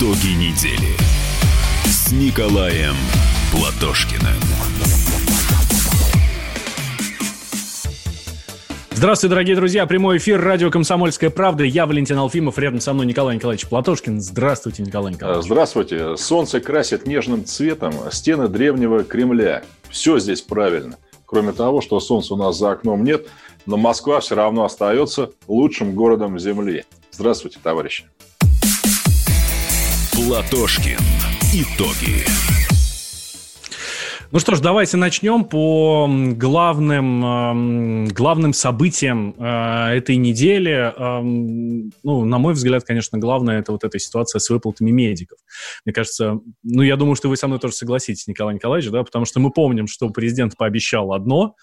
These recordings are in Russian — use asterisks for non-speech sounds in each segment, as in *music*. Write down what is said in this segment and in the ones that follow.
Итоги недели с Николаем Платошкиным. Здравствуйте, дорогие друзья. Прямой эфир радио «Комсомольская правда». Я Валентин Алфимов. Рядом со мной Николай Николаевич Платошкин. Здравствуйте, Николай Николаевич. Здравствуйте. Солнце красит нежным цветом стены древнего Кремля. Все здесь правильно. Кроме того, что солнца у нас за окном нет, но Москва все равно остается лучшим городом Земли. Здравствуйте, товарищи. Платошкин. Итоги. Ну что ж, давайте начнем по главным, главным событиям э, этой недели. Ну, на мой взгляд, конечно, главное это вот эта ситуация с выплатами медиков. Мне кажется, ну, я думаю, что вы со мной тоже согласитесь, Николай Николаевич, да, потому что мы помним, что президент пообещал одно,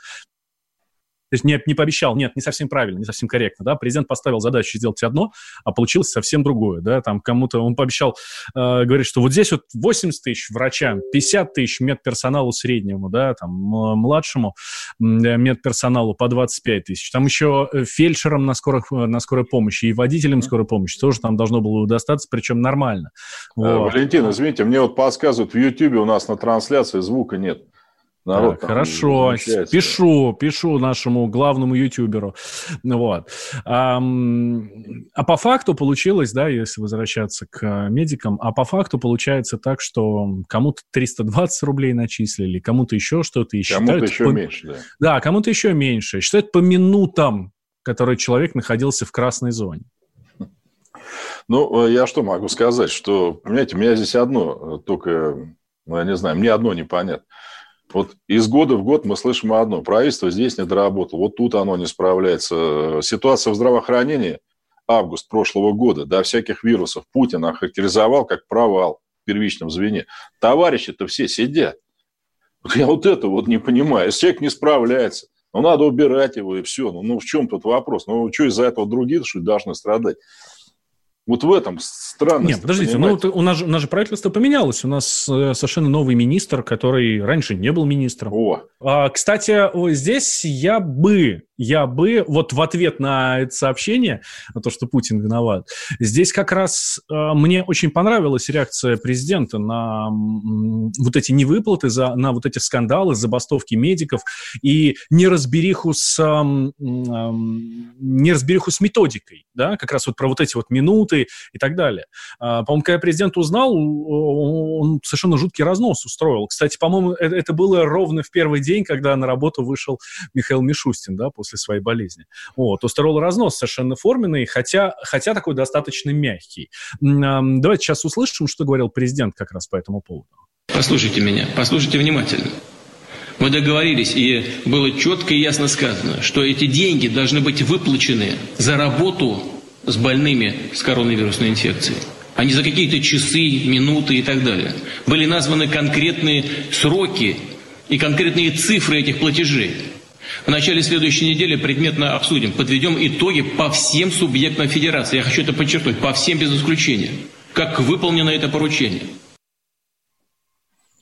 то есть не, не пообещал, нет, не совсем правильно, не совсем корректно, да, президент поставил задачу сделать одно, а получилось совсем другое, да, там кому-то он пообещал, э, говорит, что вот здесь вот 80 тысяч врачам, 50 тысяч медперсоналу среднему, да, там младшему э, медперсоналу по 25 тысяч, там еще э, фельдшерам на, скорых, э, на скорой помощи и водителям скорой помощи тоже там должно было достаться, причем нормально. Вот. Валентин, извините, мне вот подсказывают, в Ютьюбе у нас на трансляции звука нет. Народ так, хорошо, пишу, пишу нашему главному ютуберу. Вот. А, а по факту получилось, да, если возвращаться к медикам, а по факту получается так, что кому-то 320 рублей начислили, кому-то еще что-то. И кому-то еще по... меньше, да. Да, кому-то еще меньше. Считают по минутам, которые человек находился в красной зоне. Ну, э, я что могу сказать, что, понимаете, у меня здесь одно, э, только, ну, я не знаю, мне одно непонятно. Вот из года в год мы слышим одно. Правительство здесь не доработало. Вот тут оно не справляется. Ситуация в здравоохранении август прошлого года, до всяких вирусов, Путин охарактеризовал как провал в первичном звене. Товарищи-то все сидят. Я вот это вот не понимаю. Если человек не справляется, ну, надо убирать его, и все. Ну, ну в чем тут вопрос? Ну, что из-за этого другие что должны страдать? Вот в этом странность. Нет, подождите, понимаете? ну у нас, у нас же правительство поменялось. У нас э, совершенно новый министр, который раньше не был министром. О. А, кстати, здесь я бы я бы вот в ответ на это сообщение, на то, что Путин виноват, здесь как раз э, мне очень понравилась реакция президента на м, вот эти невыплаты, за, на вот эти скандалы, забастовки медиков и неразбериху с, э, э, неразбериху с методикой, да, как раз вот про вот эти вот минуты и так далее. Э, по-моему, когда президент узнал, он совершенно жуткий разнос устроил. Кстати, по-моему, это, это было ровно в первый день, когда на работу вышел Михаил Мишустин, да, после после своей болезни. Вот. У Стерола разнос совершенно форменный, хотя, хотя такой достаточно мягкий. Давайте сейчас услышим, что говорил президент как раз по этому поводу. Послушайте меня, послушайте внимательно. Мы договорились, и было четко и ясно сказано, что эти деньги должны быть выплачены за работу с больными с коронавирусной инфекцией а не за какие-то часы, минуты и так далее. Были названы конкретные сроки и конкретные цифры этих платежей. В начале следующей недели предметно обсудим, подведем итоги по всем субъектам Федерации. Я хочу это подчеркнуть, по всем без исключения. Как выполнено это поручение.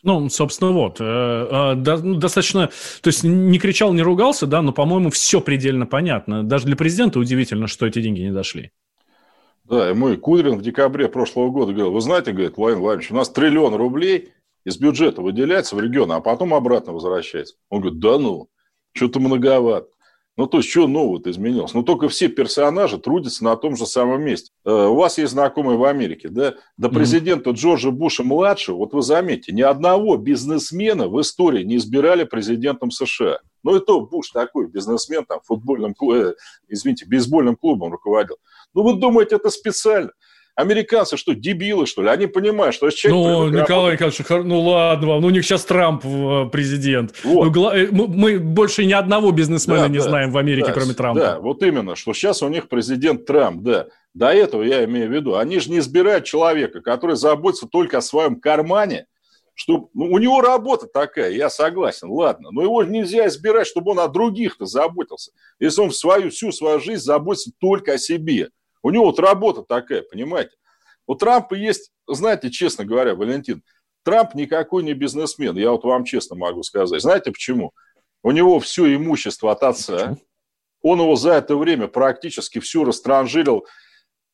Ну, собственно, вот. Э, э, ну, достаточно, то есть не кричал, не ругался, да, но, по-моему, все предельно понятно. Даже для президента удивительно, что эти деньги не дошли. Да, и мой Кудрин в декабре прошлого года говорил, вы знаете, говорит, Владимир Владимирович, у нас триллион рублей из бюджета выделяется в регион, а потом обратно возвращается. Он говорит, да ну, что-то многовато. Ну, то есть, что нового-то изменилось? Ну, только все персонажи трудятся на том же самом месте. Э, у вас есть знакомые в Америке, да? До президента mm-hmm. Джорджа Буша-младшего, вот вы заметьте, ни одного бизнесмена в истории не избирали президентом США. Ну, и то Буш такой бизнесмен, там, футбольным, э, извините, бейсбольным клубом руководил. Ну, вы думаете, это специально? Американцы что, дебилы, что ли? Они понимают, что человек... Ну, Николай Николаевич, ну ладно вам, ну у них сейчас Трамп э, президент. Вот. Ну, э, мы больше ни одного бизнесмена да, не да, знаем в Америке, да, кроме Трампа. Да, вот именно, что сейчас у них президент Трамп, да. До этого я имею в виду, они же не избирают человека, который заботится только о своем кармане, что ну, у него работа такая, я согласен, ладно, но его нельзя избирать, чтобы он о других-то заботился, если он в свою, всю свою жизнь заботится только о себе. У него вот работа такая, понимаете? У Трампа есть, знаете, честно говоря, Валентин, Трамп никакой не бизнесмен, я вот вам честно могу сказать. Знаете почему? У него все имущество от отца. Он его за это время практически все растранжирил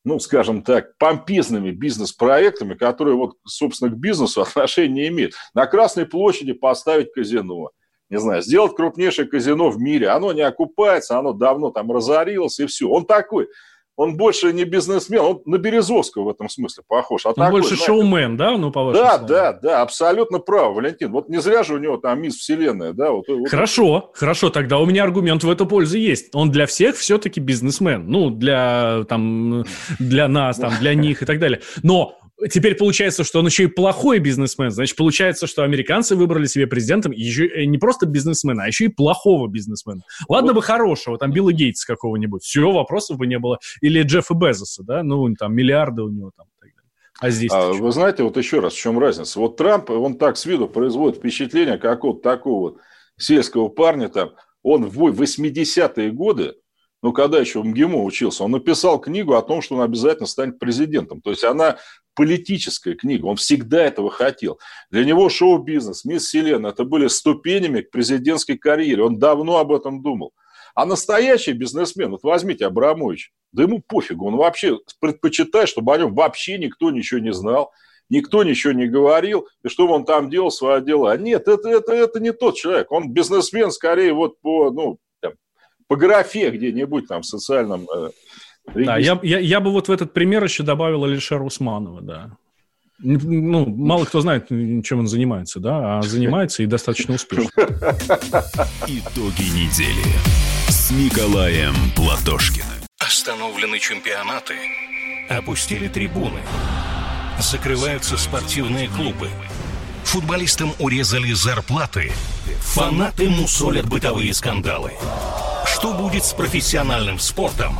ну, скажем так, помпезными бизнес-проектами, которые, вот, собственно, к бизнесу *laughs* отношения не имеют. На Красной площади поставить казино, не знаю, сделать крупнейшее казино в мире. Оно не окупается, оно давно там разорилось, и все. Он такой он больше не бизнесмен, он на Березовского в этом смысле похож. А он такой, больше знаете, шоумен, да, ну, по вашим Да, словам. да, да, абсолютно прав, Валентин. Вот не зря же у него там мисс Вселенная, да? Вот, хорошо, вот. хорошо, тогда у меня аргумент в эту пользу есть. Он для всех все-таки бизнесмен. Ну, для, там, для нас, там, для них и так далее. Но теперь получается, что он еще и плохой бизнесмен. Значит, получается, что американцы выбрали себе президентом еще э, не просто бизнесмена, а еще и плохого бизнесмена. Ладно вот. бы хорошего, там Билла Гейтса какого-нибудь, все, вопросов бы не было. Или Джеффа Безоса, да, ну, там, миллиарды у него там. А здесь а, Вы знаете, вот еще раз, в чем разница? Вот Трамп, он так с виду производит впечатление какого-то такого вот сельского парня там, он в 80-е годы ну, когда еще в МГИМО учился, он написал книгу о том, что он обязательно станет президентом. То есть она политическая книга, он всегда этого хотел. Для него шоу-бизнес, мисс Вселенная, это были ступенями к президентской карьере. Он давно об этом думал. А настоящий бизнесмен, вот возьмите Абрамович, да ему пофигу, он вообще предпочитает, чтобы о нем вообще никто ничего не знал, никто ничего не говорил, и что он там делал, свои дела. Нет, это, это, это не тот человек, он бизнесмен скорее вот по, ну, по графе где-нибудь там в социальном э, Да, я, я, я бы вот в этот пример еще добавил Алишера Усманова, да. Ну, мало кто знает, чем он занимается, да, а занимается и достаточно успешно. Итоги недели с Николаем Платошкиным. Остановлены чемпионаты, опустили трибуны, закрываются спортивные клубы, футболистам урезали зарплаты, фанаты мусолят бытовые скандалы. Что будет с профессиональным спортом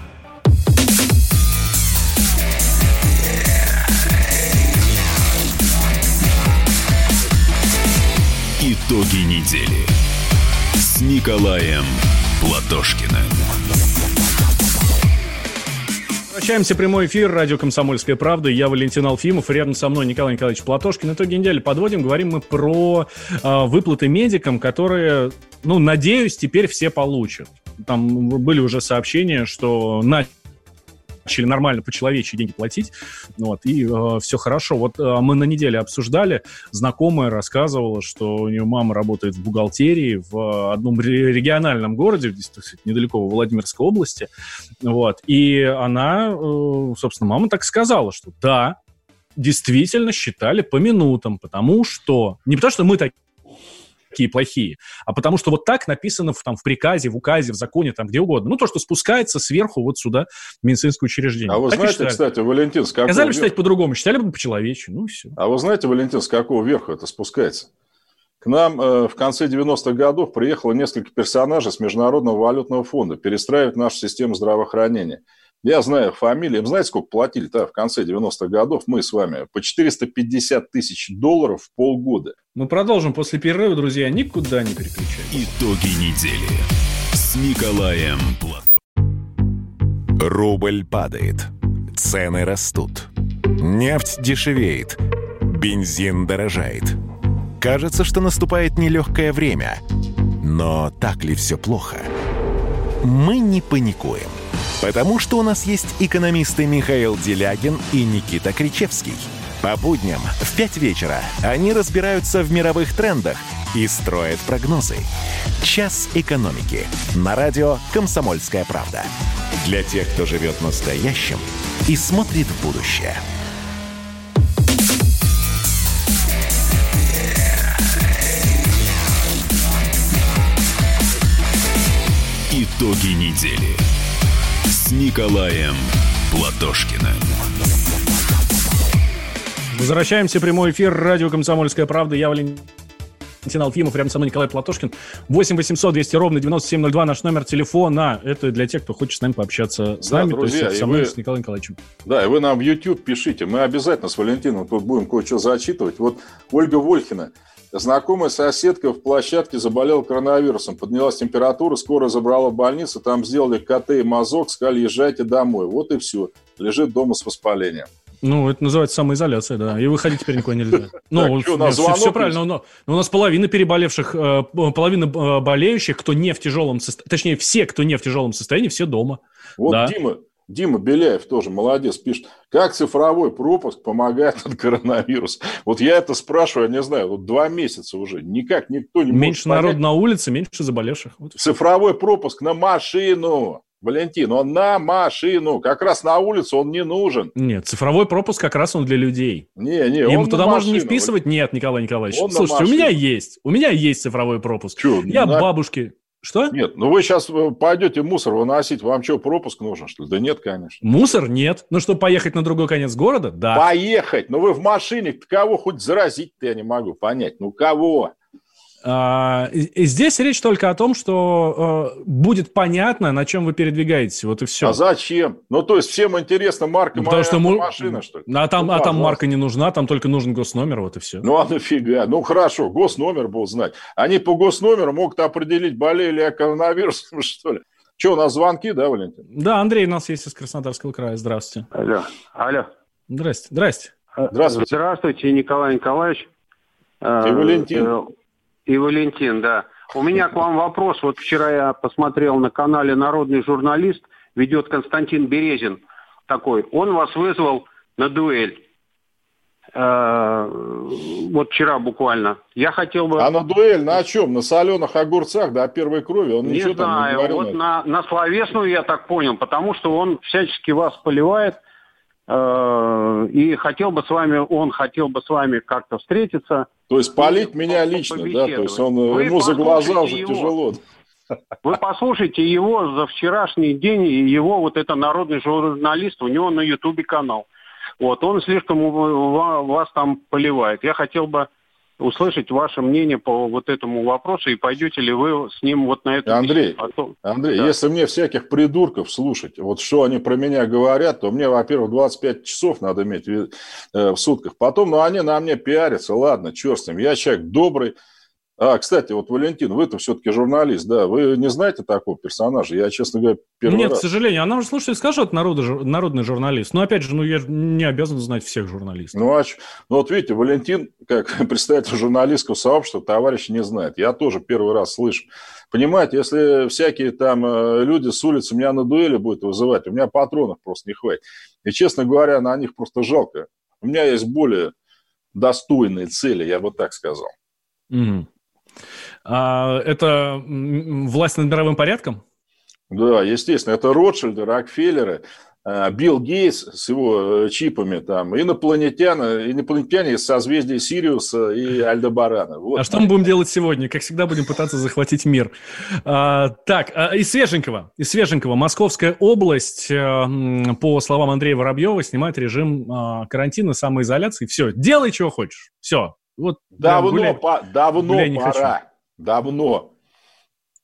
Итоги недели с Николаем Платошкиным. Возвращаемся в прямой эфир. Радио «Комсомольская правда». Я Валентин Алфимов. Рядом со мной Николай Николаевич Платошкин. Итоги недели подводим. Говорим мы про э, выплаты медикам, которые, ну, надеюсь, теперь все получат. Там были уже сообщения, что на начали нормально по-человечьи деньги платить, вот, и э, все хорошо. Вот э, мы на неделе обсуждали, знакомая рассказывала, что у нее мама работает в бухгалтерии в одном региональном городе, здесь, недалеко в Владимирской области, вот, и она, э, собственно, мама так сказала, что да, действительно считали по минутам, потому что... Не потому что мы такие такие плохие, а потому что вот так написано в, там, в приказе, в указе, в законе, там, где угодно. Ну, то, что спускается сверху вот сюда в медицинское учреждение. А вы так знаете, кстати, Валентин, с какого... Сказали бы считать по-другому, считали бы по-человечески, ну и все. А вы знаете, Валентин, с какого верха это спускается? К нам э, в конце 90-х годов приехало несколько персонажей с Международного валютного фонда перестраивать нашу систему здравоохранения – я знаю фамилии. Знаете, сколько платили-то в конце 90-х годов мы с вами? По 450 тысяч долларов в полгода. Мы продолжим после перерыва, друзья. Никуда не переключайтесь. Итоги недели с Николаем Платон. Рубль падает. Цены растут. Нефть дешевеет. Бензин дорожает. Кажется, что наступает нелегкое время. Но так ли все плохо? Мы не паникуем Потому что у нас есть экономисты Михаил Делягин и Никита Кричевский. По будням в 5 вечера они разбираются в мировых трендах и строят прогнозы. «Час экономики» на радио «Комсомольская правда». Для тех, кто живет настоящим и смотрит в будущее. Итоги недели с Николаем Платошкиным. Возвращаемся в прямой эфир. Радио «Комсомольская правда». Я Валентин Валентин Алфимов, рядом со мной Николай Платошкин. 8 800 200 ровно 9702 наш номер телефона. Это для тех, кто хочет с нами пообщаться с Да, нами, друзья, то есть со мной, вы- с Николаем Николаевичем. Да, и вы нам в YouTube пишите. Мы обязательно с Валентином тут будем кое-что зачитывать. Вот Ольга Вольхина. Знакомая соседка в площадке заболела коронавирусом. Поднялась температура, скоро забрала в больницу. Там сделали КТ и мазок, сказали, езжайте домой. Вот и все. Лежит дома с воспалением. Ну, это называется самоизоляция, да. И выходить теперь никуда нельзя. *laughs* Ну, все, правильно. Но, у нас половина переболевших, э, половина э, болеющих, кто не в тяжелом состоянии, точнее, все, кто не в тяжелом состоянии, все дома. Вот. Дима, Дима Беляев тоже молодец, пишет, как цифровой пропуск помогает от коронавируса. Вот я это спрашиваю, я не знаю, вот два месяца уже. Никак никто не Меньше понять. на улице, меньше заболевших. Вот. Цифровой пропуск на машину. Валентин, он на машину. Как раз на улицу он не нужен. Нет, цифровой пропуск как раз он для людей. Не, не, Им он туда можно не машину. вписывать? Нет, Николай Николаевич. Он Слушайте, у меня есть. У меня есть цифровой пропуск. Чё, Я на- бабушке... Что? Нет, ну вы сейчас пойдете мусор выносить, вам что, пропуск нужен, что ли? Да нет, конечно. Мусор? Нет. Ну, чтобы поехать на другой конец города? Да. Поехать! Ну вы в машине, кого хоть заразить-то я не могу понять. Ну кого? А, здесь речь только о том, что э, будет понятно, на чем вы передвигаетесь. Вот и все. А зачем? Ну, то есть всем интересно марка Ну, моя потому что му- машина, что ли? А там, Ну, а там марка не нужна, там только нужен госномер, вот и все. Ну, а нафига? Ну, хорошо, госномер был знать. Они по госномеру могут определить, болели я коронавирусом, *laughs* что ли. Что, у нас звонки, да, Валентин? Да, Андрей у нас есть из Краснодарского края. Здравствуйте. Алло, алло. Здрасте. Здрасте. Здравствуйте. Здравствуйте, Николай Николаевич. Э, И Валентин. И Валентин, да. У меня к вам вопрос. Вот вчера я посмотрел на канале «Народный журналист», ведет Константин Березин такой. Он вас вызвал на дуэль. Э, Вот вчера буквально. Я хотел бы... А на дуэль на чем? На соленых огурцах до первой крови? Он Не ничего там не знаю, говорил. вот на, на словесную я так понял, потому что он всячески вас поливает, и хотел бы с вами, он хотел бы с вами как-то встретиться. То есть полить по- меня лично, да? То есть он, Вы ему за глаза уже его. тяжело. Вы послушайте его за вчерашний день, и его вот это народный журналист, у него на Ютубе канал. Вот, он слишком вас там поливает. Я хотел бы услышать ваше мнение по вот этому вопросу, и пойдете ли вы с ним вот на эту Андрей. А то- Андрей, Да. если мне всяких придурков слушать, вот что они про меня говорят, то мне, во-первых, 25 часов надо иметь э, в сутках. Потом, ну, они на мне пиарятся. Ладно, черт с ним. Я человек добрый. А, кстати, вот, Валентин, вы-то все-таки журналист, да? Вы не знаете такого персонажа? Я, честно говоря, первый Нет, раз. к сожалению. Она уже, слушайте, скажет народный, жур- народный журналист. Но опять же, ну я же не обязан знать всех журналистов. Ну, а ну, вот видите, Валентин, как *laughs* представитель журналистского сообщества, товарищ не знает. Я тоже первый раз слышу. Понимаете, если всякие там э, люди с улицы меня на дуэли будут вызывать, у меня патронов просто не хватит. И, честно говоря, на них просто жалко. У меня есть более достойные цели, я бы так сказал. Мгм. А, это власть над мировым порядком? Да, естественно, это Ротшильды, Рокфеллеры, э, Билл Гейтс с его э, чипами, там, инопланетяне, инопланетяне из созвездия Сириуса и Альдебарана. Вот. А что мы будем делать сегодня? Как всегда, будем пытаться захватить мир. А, так, а, из свеженького. Из свеженького. Московская область, э, по словам Андрея Воробьева, снимает режим а, карантина, самоизоляции. Все, делай, чего хочешь. Все. Вот прям Давно, гуляй. по- давно гуляй пора. Давно.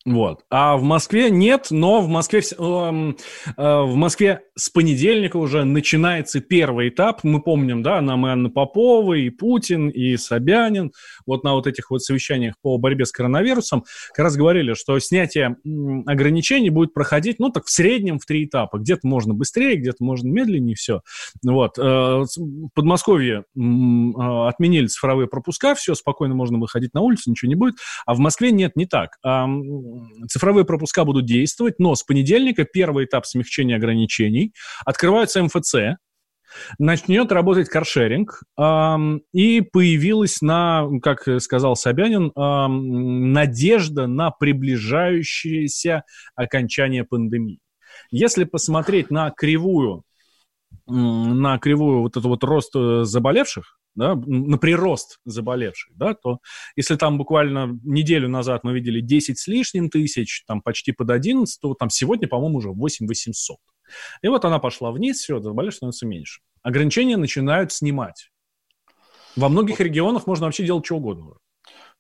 Вот. А в Москве нет, но в Москве, эм, э, в Москве с понедельника уже начинается первый этап. Мы помним, да, нам и Анна Попова, и Путин, и Собянин, вот на вот этих вот совещаниях по борьбе с коронавирусом как раз говорили, что снятие ограничений будет проходить, ну, так в среднем в три этапа. Где-то можно быстрее, где-то можно медленнее, все. Вот. Э, Подмосковье э, отменили цифровые пропуска, все, спокойно можно выходить на улицу, ничего не будет. А в Москве нет, не так. А, Цифровые пропуска будут действовать, но с понедельника первый этап смягчения ограничений. Открываются МФЦ, начнет работать каршеринг, и появилась на, как сказал Собянин, надежда на приближающееся окончание пандемии. Если посмотреть на кривую, на кривую вот эту вот рост э, заболевших, да, на прирост заболевших, да, то если там буквально неделю назад мы видели 10 с лишним тысяч, там почти под 11, то там сегодня, по-моему, уже 8 800. И вот она пошла вниз, все, заболевших становится меньше. Ограничения начинают снимать. Во многих регионах можно вообще делать что угодно.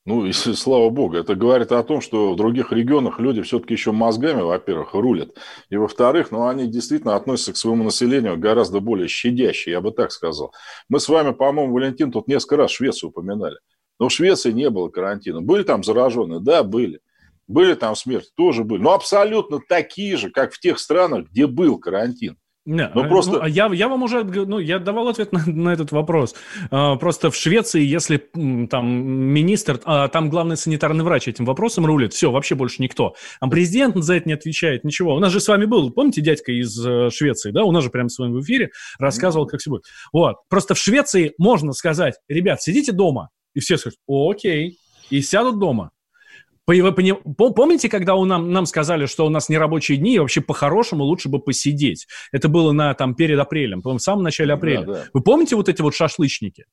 Ну, и слава богу, это говорит о том, что в других регионах люди все-таки еще мозгами, во-первых, рулят. И, во-вторых, ну, они действительно относятся к своему населению гораздо более щадяще, я бы так сказал. Мы с вами, по-моему, Валентин, тут несколько раз Швецию упоминали. Но в Швеции не было карантина. Были там зараженные? Да, были. Были там смерти? Тоже были. Но абсолютно такие же, как в тех странах, где был карантин. Не, ну, просто... ну, я, я вам уже ну, я давал ответ на, на этот вопрос. А, просто в Швеции, если там министр, а, там главный санитарный врач этим вопросом рулит, все, вообще больше никто. А президент за это не отвечает, ничего. У нас же с вами был, помните, дядька из э, Швеции, да? У нас же прямо с вами в эфире рассказывал, как все будет. Вот. Просто в Швеции можно сказать, ребят, сидите дома. И все скажут, окей. И сядут дома. Помните, когда у нам, нам сказали, что у нас нерабочие дни, и вообще по-хорошему лучше бы посидеть? Это было на, там, перед апрелем, в самом начале апреля. Да, да. Вы помните вот эти вот шашлычники?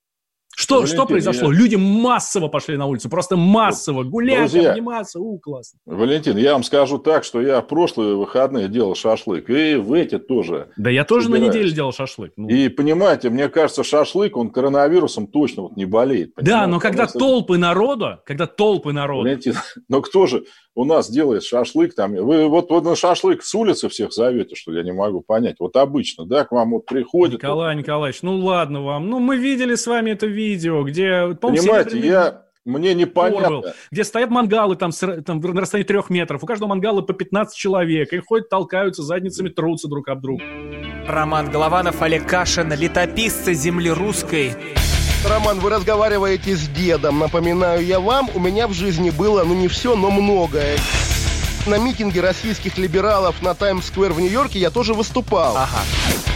Что, что произошло? Я... Люди массово пошли на улицу, просто массово, гулять, Друзья, обниматься, у, классно. Валентин, я вам скажу так, что я прошлые выходные делал шашлык, и в эти тоже. Да я тоже собираюсь. на неделе делал шашлык. Ну. И понимаете, мне кажется, шашлык, он коронавирусом точно вот не болеет. Понимаете? Да, но когда толпы народа, когда толпы народа. Валентин, *laughs* но кто же, у нас делает шашлык, там, вы вот, вот на шашлык с улицы всех зовете, что я не могу понять. Вот обычно, да, к вам вот приходит. Николай вот... Николаевич, ну ладно вам, ну мы видели с вами это видео, где... Понимаете, я... Мне непонятно. Был, где стоят мангалы там, там на расстоянии трех метров. У каждого мангала по 15 человек. И ходят, толкаются, задницами трутся друг об друга. Роман Голованов, Олег Кашин, летописцы земли русской. Роман, вы разговариваете с дедом. Напоминаю я вам, у меня в жизни было, ну не все, но многое. На митинге российских либералов на Таймс-сквер в Нью-Йорке я тоже выступал. Ага.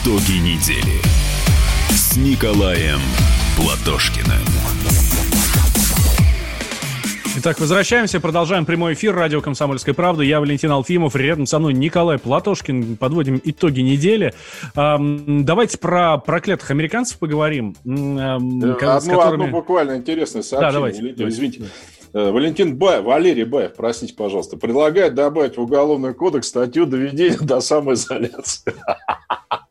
Итоги недели с Николаем Платошкиным. Итак, возвращаемся, продолжаем прямой эфир радио «Комсомольская правда». Я Валентин Алфимов, рядом со мной Николай Платошкин. Подводим итоги недели. Эм, давайте про проклятых американцев поговорим. Эм, одну, которыми... одну буквально интересное сообщение. Да, давайте. Валентин, извините. Э, Валентин Баев, Валерий Баев, простите, пожалуйста, предлагает добавить в Уголовный кодекс статью доведения до самоизоляции. *laughs*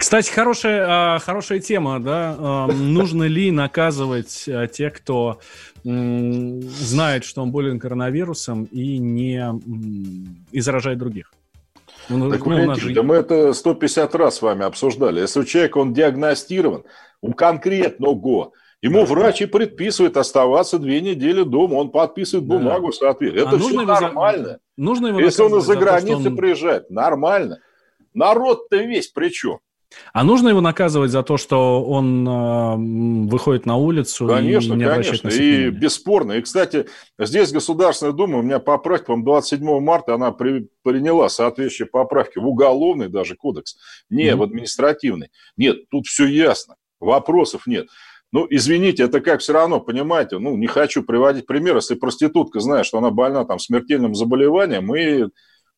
Кстати, хорошая, а, хорошая тема, да. А, нужно ли наказывать а, тех, кто знает, что он болен коронавирусом и не и заражает других? Ну, так, ну, же... да мы это 150 раз с вами обсуждали. Если у человека он диагностирован, у конкретного, ему да. врач и предписывает оставаться две недели дома, он подписывает бумагу да. соответственно. Это а все нормально. Нужно его Если он из-за границы он... приезжает, нормально. Народ-то весь при чем? А нужно его наказывать за то, что он э, выходит на улицу конечно, и не конечно. И бесспорно. И, кстати, здесь Государственная Дума, у меня поправка, по 27 марта она при, приняла соответствующие поправки в уголовный даже кодекс, не mm-hmm. в административный. Нет, тут все ясно, вопросов нет. Ну, извините, это как все равно, понимаете, ну, не хочу приводить пример, если проститутка знает, что она больна там смертельным заболеванием, и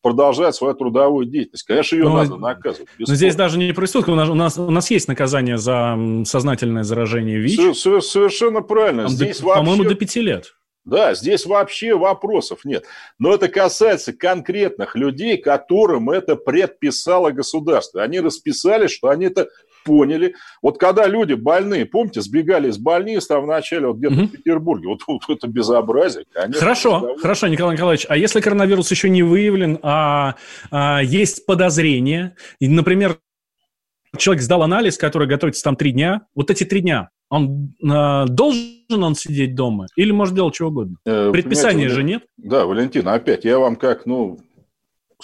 продолжать свою трудовую деятельность. Конечно, ее но, надо наказывать. Но здесь даже не преступка, у нас, у, нас, у нас есть наказание за сознательное заражение ВИЧ. Совершенно правильно. здесь до, вообще... По-моему, до пяти лет. Да, здесь вообще вопросов нет. Но это касается конкретных людей, которым это предписало государство. Они расписали, что они это поняли. Вот когда люди больные, помните, сбегали из больниц там в начале, вот где-то угу. в Петербурге, вот, вот это безобразие. Конечно, хорошо, безобразие. хорошо, Николай Николаевич, а если коронавирус еще не выявлен, а, а есть подозрение, например, человек сдал анализ, который готовится там три дня, вот эти три дня, он э, должен он сидеть дома или может делать что угодно? Э, Предписания же нет. Да, Валентин, опять я вам как, ну,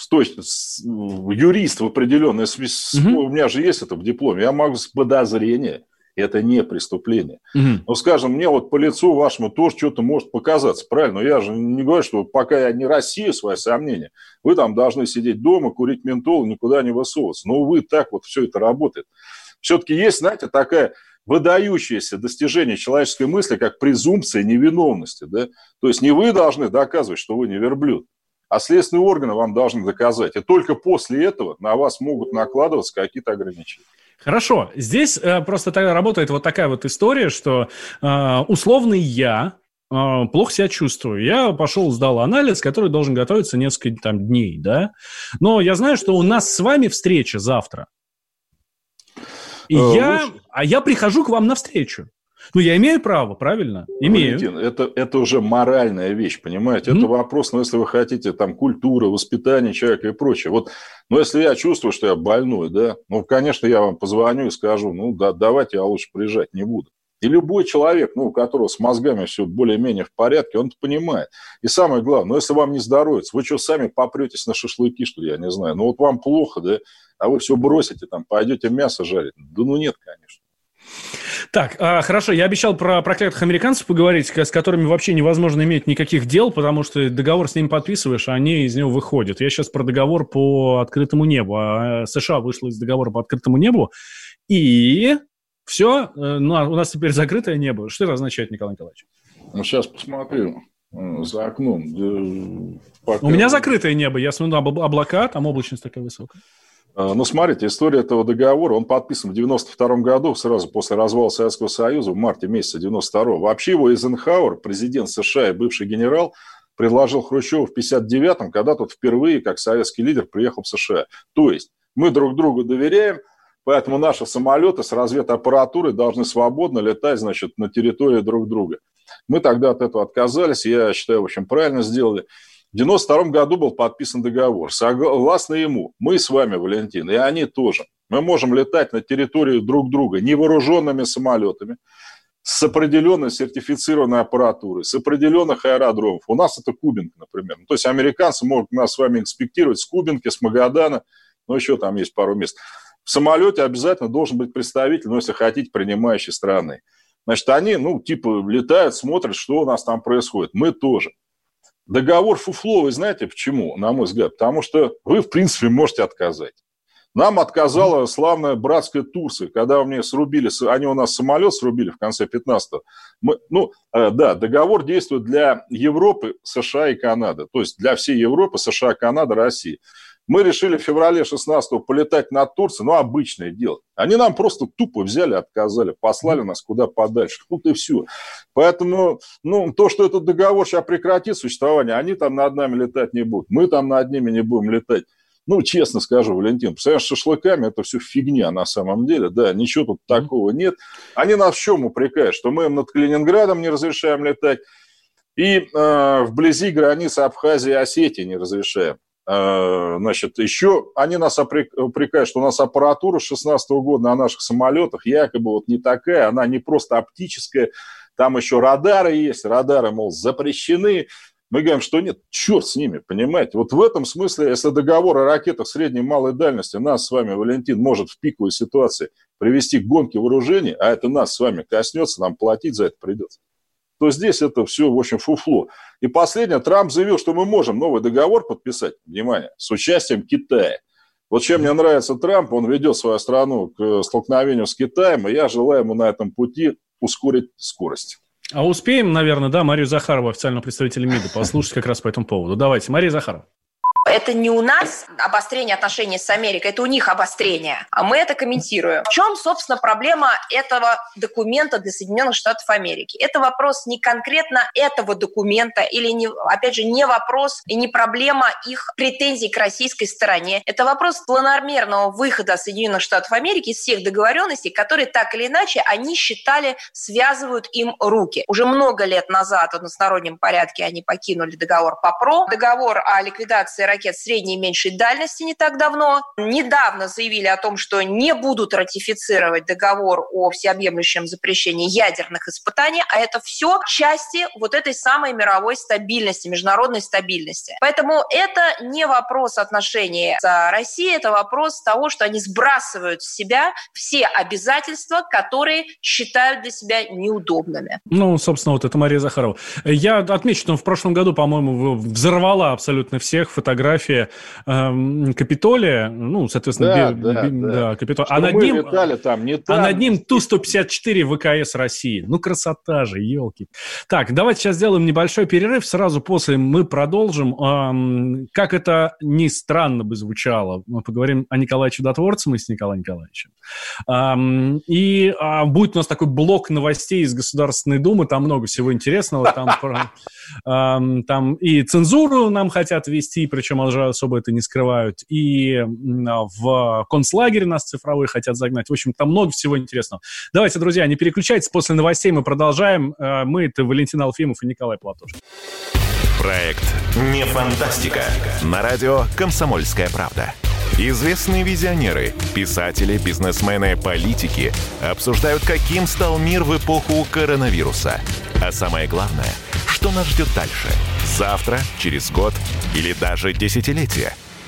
точно юрист в определенной угу. у меня же есть это в дипломе, я могу с подозрения Это не преступление. Угу. Но, скажем, мне вот по лицу вашему тоже что-то может показаться, правильно? Но я же не говорю, что пока я не Россия, свои сомнения, вы там должны сидеть дома, курить ментол, никуда не высовываться. Но, увы, так вот все это работает. Все-таки есть, знаете, такая выдающееся достижение человеческой мысли, как презумпция невиновности. Да? То есть не вы должны доказывать, что вы не верблюд, а следственные органы вам должны доказать. И только после этого на вас могут накладываться какие-то ограничения. Хорошо. Здесь э, просто тогда работает вот такая вот история, что э, условный я э, плохо себя чувствую. Я пошел, сдал анализ, который должен готовиться несколько там, дней, да. Но я знаю, что у нас с вами встреча завтра. И э, я, лучше... а я прихожу к вам навстречу. Ну, я имею право, правильно? Имею. Валентин, это, это уже моральная вещь, понимаете? Mm-hmm. Это вопрос, ну, если вы хотите, там, культура, воспитание человека и прочее. Вот, ну, если я чувствую, что я больной, да, ну, конечно, я вам позвоню и скажу, ну, да, давайте я лучше приезжать не буду. И любой человек, ну, у которого с мозгами все более-менее в порядке, он это понимает. И самое главное, ну, если вам не здоровится, вы что, сами попретесь на шашлыки, что ли, я не знаю. Ну, вот вам плохо, да, а вы все бросите, там, пойдете мясо жарить. Да ну нет, конечно. Так, а, хорошо, я обещал про проклятых американцев поговорить, с которыми вообще невозможно иметь никаких дел, потому что договор с ними подписываешь, а они из него выходят. Я сейчас про договор по открытому небу. А США вышла из договора по открытому небу, и все, э, ну, а у нас теперь закрытое небо. Что это означает, Николай Николаевич? Ну, сейчас посмотрю э, за окном. Пока... У меня закрытое небо, я смотрю на облака, там облачность такая высокая. А, ну, смотрите, история этого договора, он подписан в 92 году, сразу после развала Советского Союза, в марте месяца 92 -го. Вообще его Эйзенхауэр, президент США и бывший генерал, предложил Хрущеву в 59-м, когда тот впервые, как советский лидер, приехал в США. То есть мы друг другу доверяем, Поэтому наши самолеты с разведаппаратурой должны свободно летать, значит, на территории друг друга. Мы тогда от этого отказались, я считаю, в общем, правильно сделали. В 92 году был подписан договор. Согласно ему, мы с вами, Валентин, и они тоже, мы можем летать на территории друг друга невооруженными самолетами, с определенной сертифицированной аппаратурой, с определенных аэродромов. У нас это Кубинка, например. Ну, то есть американцы могут нас с вами инспектировать с Кубинки, с Магадана, ну еще там есть пару мест в самолете обязательно должен быть представитель, ну, если хотите, принимающей страны. Значит, они, ну, типа, летают, смотрят, что у нас там происходит. Мы тоже. Договор фуфло, вы знаете почему, на мой взгляд? Потому что вы, в принципе, можете отказать. Нам отказала славная братская Турция, когда мне срубили, они у нас самолет срубили в конце 15-го. Мы, ну, э, да, договор действует для Европы, США и Канады. То есть для всей Европы, США, Канады, России. Мы решили в феврале 16-го полетать над Турцией, ну, обычное дело. Они нам просто тупо взяли, отказали, послали нас куда подальше. Тут и все. Поэтому, ну, то, что этот договор сейчас прекратит существование, они там над нами летать не будут. Мы там над ними не будем летать. Ну, честно скажу, Валентин, представляешь, шашлыками это все фигня на самом деле, да, ничего тут такого нет. Они нас в чем упрекают? Что мы им над Калининградом не разрешаем летать, и э, вблизи границы Абхазии и Осетии не разрешаем. Э, значит, еще они нас упрекают, что у нас аппаратура с 16 года на наших самолетах якобы вот не такая, она не просто оптическая, там еще радары есть, радары, мол, запрещены. Мы говорим, что нет, черт с ними, понимаете? Вот в этом смысле, если договор о ракетах средней и малой дальности нас с вами, Валентин, может в пиковой ситуации привести к гонке вооружений, а это нас с вами коснется, нам платить за это придется то здесь это все, в общем, фуфло. И последнее, Трамп заявил, что мы можем новый договор подписать, внимание, с участием Китая. Вот чем мне нравится Трамп, он ведет свою страну к столкновению с Китаем, и я желаю ему на этом пути ускорить скорость. А успеем, наверное, да, Марию Захарову, официального представителя МИДа, послушать как раз по этому поводу. Давайте, Мария Захарова. Это не у нас обострение отношений с Америкой, это у них обострение. А мы это комментируем. В чем, собственно, проблема этого документа для Соединенных Штатов Америки? Это вопрос не конкретно этого документа или, не, опять же, не вопрос и не проблема их претензий к российской стороне. Это вопрос планомерного выхода Соединенных Штатов Америки из всех договоренностей, которые так или иначе они считали связывают им руки. Уже много лет назад в одностороннем порядке они покинули договор ПАПРО, договор о ликвидации ракет средней и меньшей дальности не так давно. Недавно заявили о том, что не будут ратифицировать договор о всеобъемлющем запрещении ядерных испытаний, а это все части вот этой самой мировой стабильности, международной стабильности. Поэтому это не вопрос отношений с Россией, это вопрос того, что они сбрасывают с себя все обязательства, которые считают для себя неудобными. Ну, собственно, вот это Мария Захарова. Я отмечу, что в прошлом году, по-моему, взорвала абсолютно всех фотография э, Капитолия, ну, соответственно, да, би, да, би, да. да Капитолия. А над ним, там, не там. а над ним Ту-154 ВКС России. Ну, красота же, елки. Так, давайте сейчас сделаем небольшой перерыв, сразу после мы продолжим. Эм, как это ни странно бы звучало, мы поговорим о Николае Чудотворце мы с Николаем Николаевичем. Эм, и э, будет у нас такой блок новостей из Государственной Думы, там много всего интересного, там, эм, *laughs* там и цензуру нам хотят вести, причем уже особо это не скрывают, и в концлагере нас цифровой хотят загнать. В общем, там много всего интересного. Давайте, друзья, не переключайтесь, после новостей мы продолжаем. Э, мы — это Валентин Алфимов и Николай Платошкин. Проект «Не фантастика» на радио «Комсомольская правда». Известные визионеры, писатели, бизнесмены, политики обсуждают, каким стал мир в эпоху коронавируса. А самое главное, что нас ждет дальше? Завтра, через год или даже десятилетие –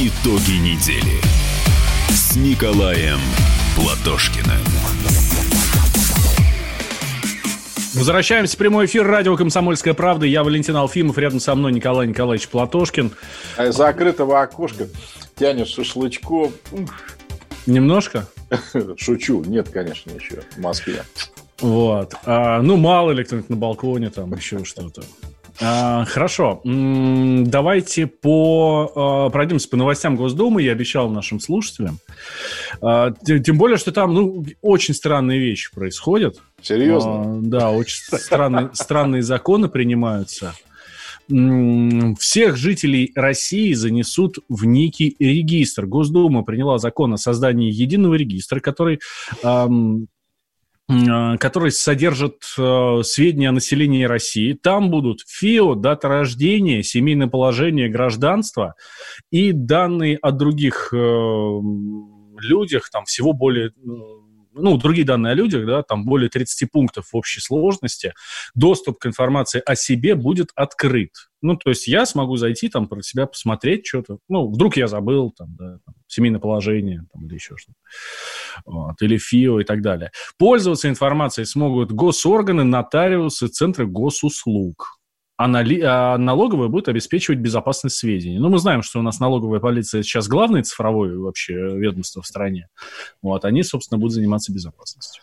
Итоги недели с Николаем Платошкиным. Возвращаемся в прямой эфир радио «Комсомольская правда». Я Валентин Алфимов, рядом со мной Николай Николаевич Платошкин. А из закрытого окошка тянешь шашлычком. Немножко? *laughs* Шучу. Нет, конечно, еще в Москве. Вот. А, ну, мало ли кто-нибудь на балконе, там еще что-то. А, хорошо. Давайте по а, пройдемся по новостям Госдумы. Я обещал нашим слушателям. А, тем более, что там ну, очень странные вещи происходят. Серьезно? Да, очень странные, странные законы принимаются. Всех жителей России занесут в некий регистр. Госдума приняла закон о создании единого регистра, который Э, который содержит э, сведения о населении России. Там будут ФИО, дата рождения, семейное положение, гражданство и данные о других э, людях, там всего более ну, другие данные о людях, да, там более 30 пунктов в общей сложности, доступ к информации о себе будет открыт. Ну, то есть я смогу зайти, там, про себя посмотреть что-то. Ну, вдруг я забыл, там, да, там, семейное положение, там, или еще что-то. Вот, или ФИО и так далее. Пользоваться информацией смогут госорганы, нотариусы, центры госуслуг а, нали... а налоговая будет обеспечивать безопасность сведений. Ну, мы знаем, что у нас налоговая полиция сейчас главное цифровое вообще ведомство в стране. Вот, они, собственно, будут заниматься безопасностью.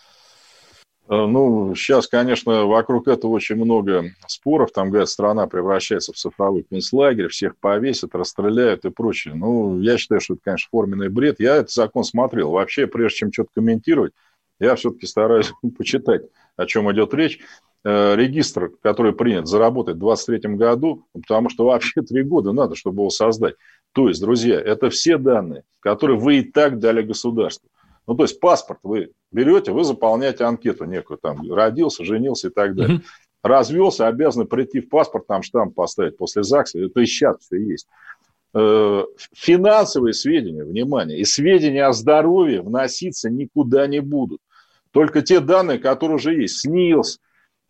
Э, ну, сейчас, конечно, вокруг этого очень много споров. Там, говорят, страна превращается в цифровой концлагерь, всех повесят, расстреляют и прочее. Ну, я считаю, что это, конечно, форменный бред. Я этот закон смотрел. Вообще, прежде чем что-то комментировать, я все-таки стараюсь *laughs* почитать, о чем идет речь. Э, регистр, который принят, заработать в 2023 году, потому что вообще три года надо, чтобы его создать. То есть, друзья, это все данные, которые вы и так дали государству. Ну, то есть паспорт вы берете, вы заполняете анкету некую, там, родился, женился и так далее. Mm-hmm. Развелся, обязаны прийти в паспорт, там штамп поставить после ЗАГСа, это и сейчас все есть. Э, финансовые сведения, внимание, и сведения о здоровье вноситься никуда не будут. Только те данные, которые уже есть, СНИЛС,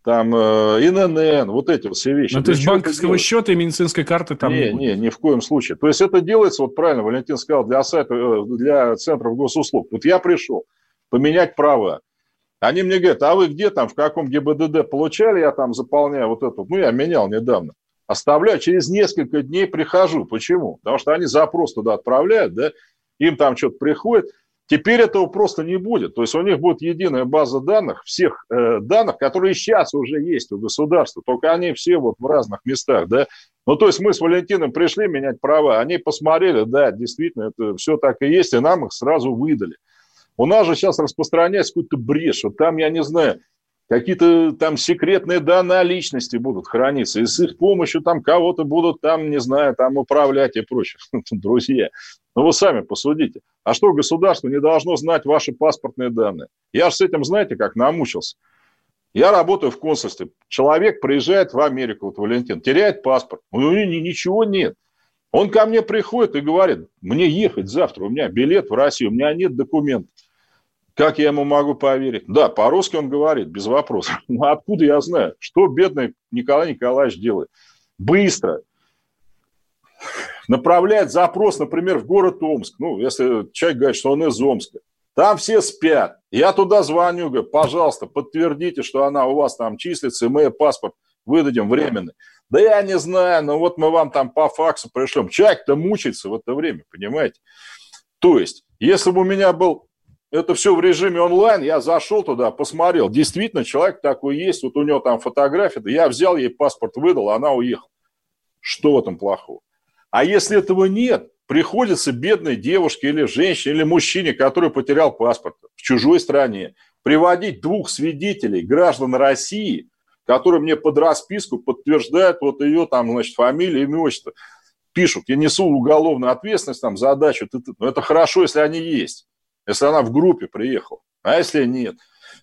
там э, ИНН, вот эти все вещи. Ну, то есть банковского счета и медицинской карты там не, не, не, ни в коем случае. То есть это делается, вот правильно Валентин сказал, для сайта, э, для центров госуслуг. Вот я пришел поменять права. Они мне говорят, а вы где там, в каком ГИБДД получали, я там заполняю вот это, ну, я менял недавно. Оставляю, через несколько дней прихожу. Почему? Потому что они запрос туда отправляют, да, им там что-то приходит, Теперь этого просто не будет. То есть у них будет единая база данных, всех э, данных, которые сейчас уже есть у государства, только они все вот в разных местах, да. Ну, то есть мы с Валентином пришли менять права, они посмотрели, да, действительно, это все так и есть, и нам их сразу выдали. У нас же сейчас распространяется какой-то брешь, вот там, я не знаю, какие-то там секретные данные о личности будут храниться, и с их помощью там кого-то будут там, не знаю, там управлять и прочее. *laughs* Друзья, ну вы сами посудите. А что государство не должно знать ваши паспортные данные? Я же с этим, знаете, как намучился. Я работаю в консульстве. Человек приезжает в Америку, вот Валентин, теряет паспорт. У него ничего нет. Он ко мне приходит и говорит, мне ехать завтра, у меня билет в Россию, у меня нет документов. Как я ему могу поверить? Да, по-русски он говорит, без вопросов. Но *laughs* ну, откуда я знаю, что бедный Николай Николаевич делает? Быстро направляет запрос, например, в город Омск. Ну, если человек говорит, что он из Омска. Там все спят. Я туда звоню, говорю, пожалуйста, подтвердите, что она у вас там числится, и мы паспорт выдадим временный. Да я не знаю, но вот мы вам там по факсу пришлем. Человек-то мучается в это время, понимаете? То есть, если бы у меня был это все в режиме онлайн, я зашел туда, посмотрел, действительно, человек такой есть, вот у него там фотография, я взял ей паспорт, выдал, она уехала. Что в этом плохого? А если этого нет, приходится бедной девушке или женщине, или мужчине, который потерял паспорт в чужой стране, приводить двух свидетелей, граждан России, которые мне под расписку подтверждают вот ее там, значит, фамилию, имя, отчество. Пишут, я несу уголовную ответственность, там, задачу. Но это хорошо, если они есть если она в группе приехала, а если нет.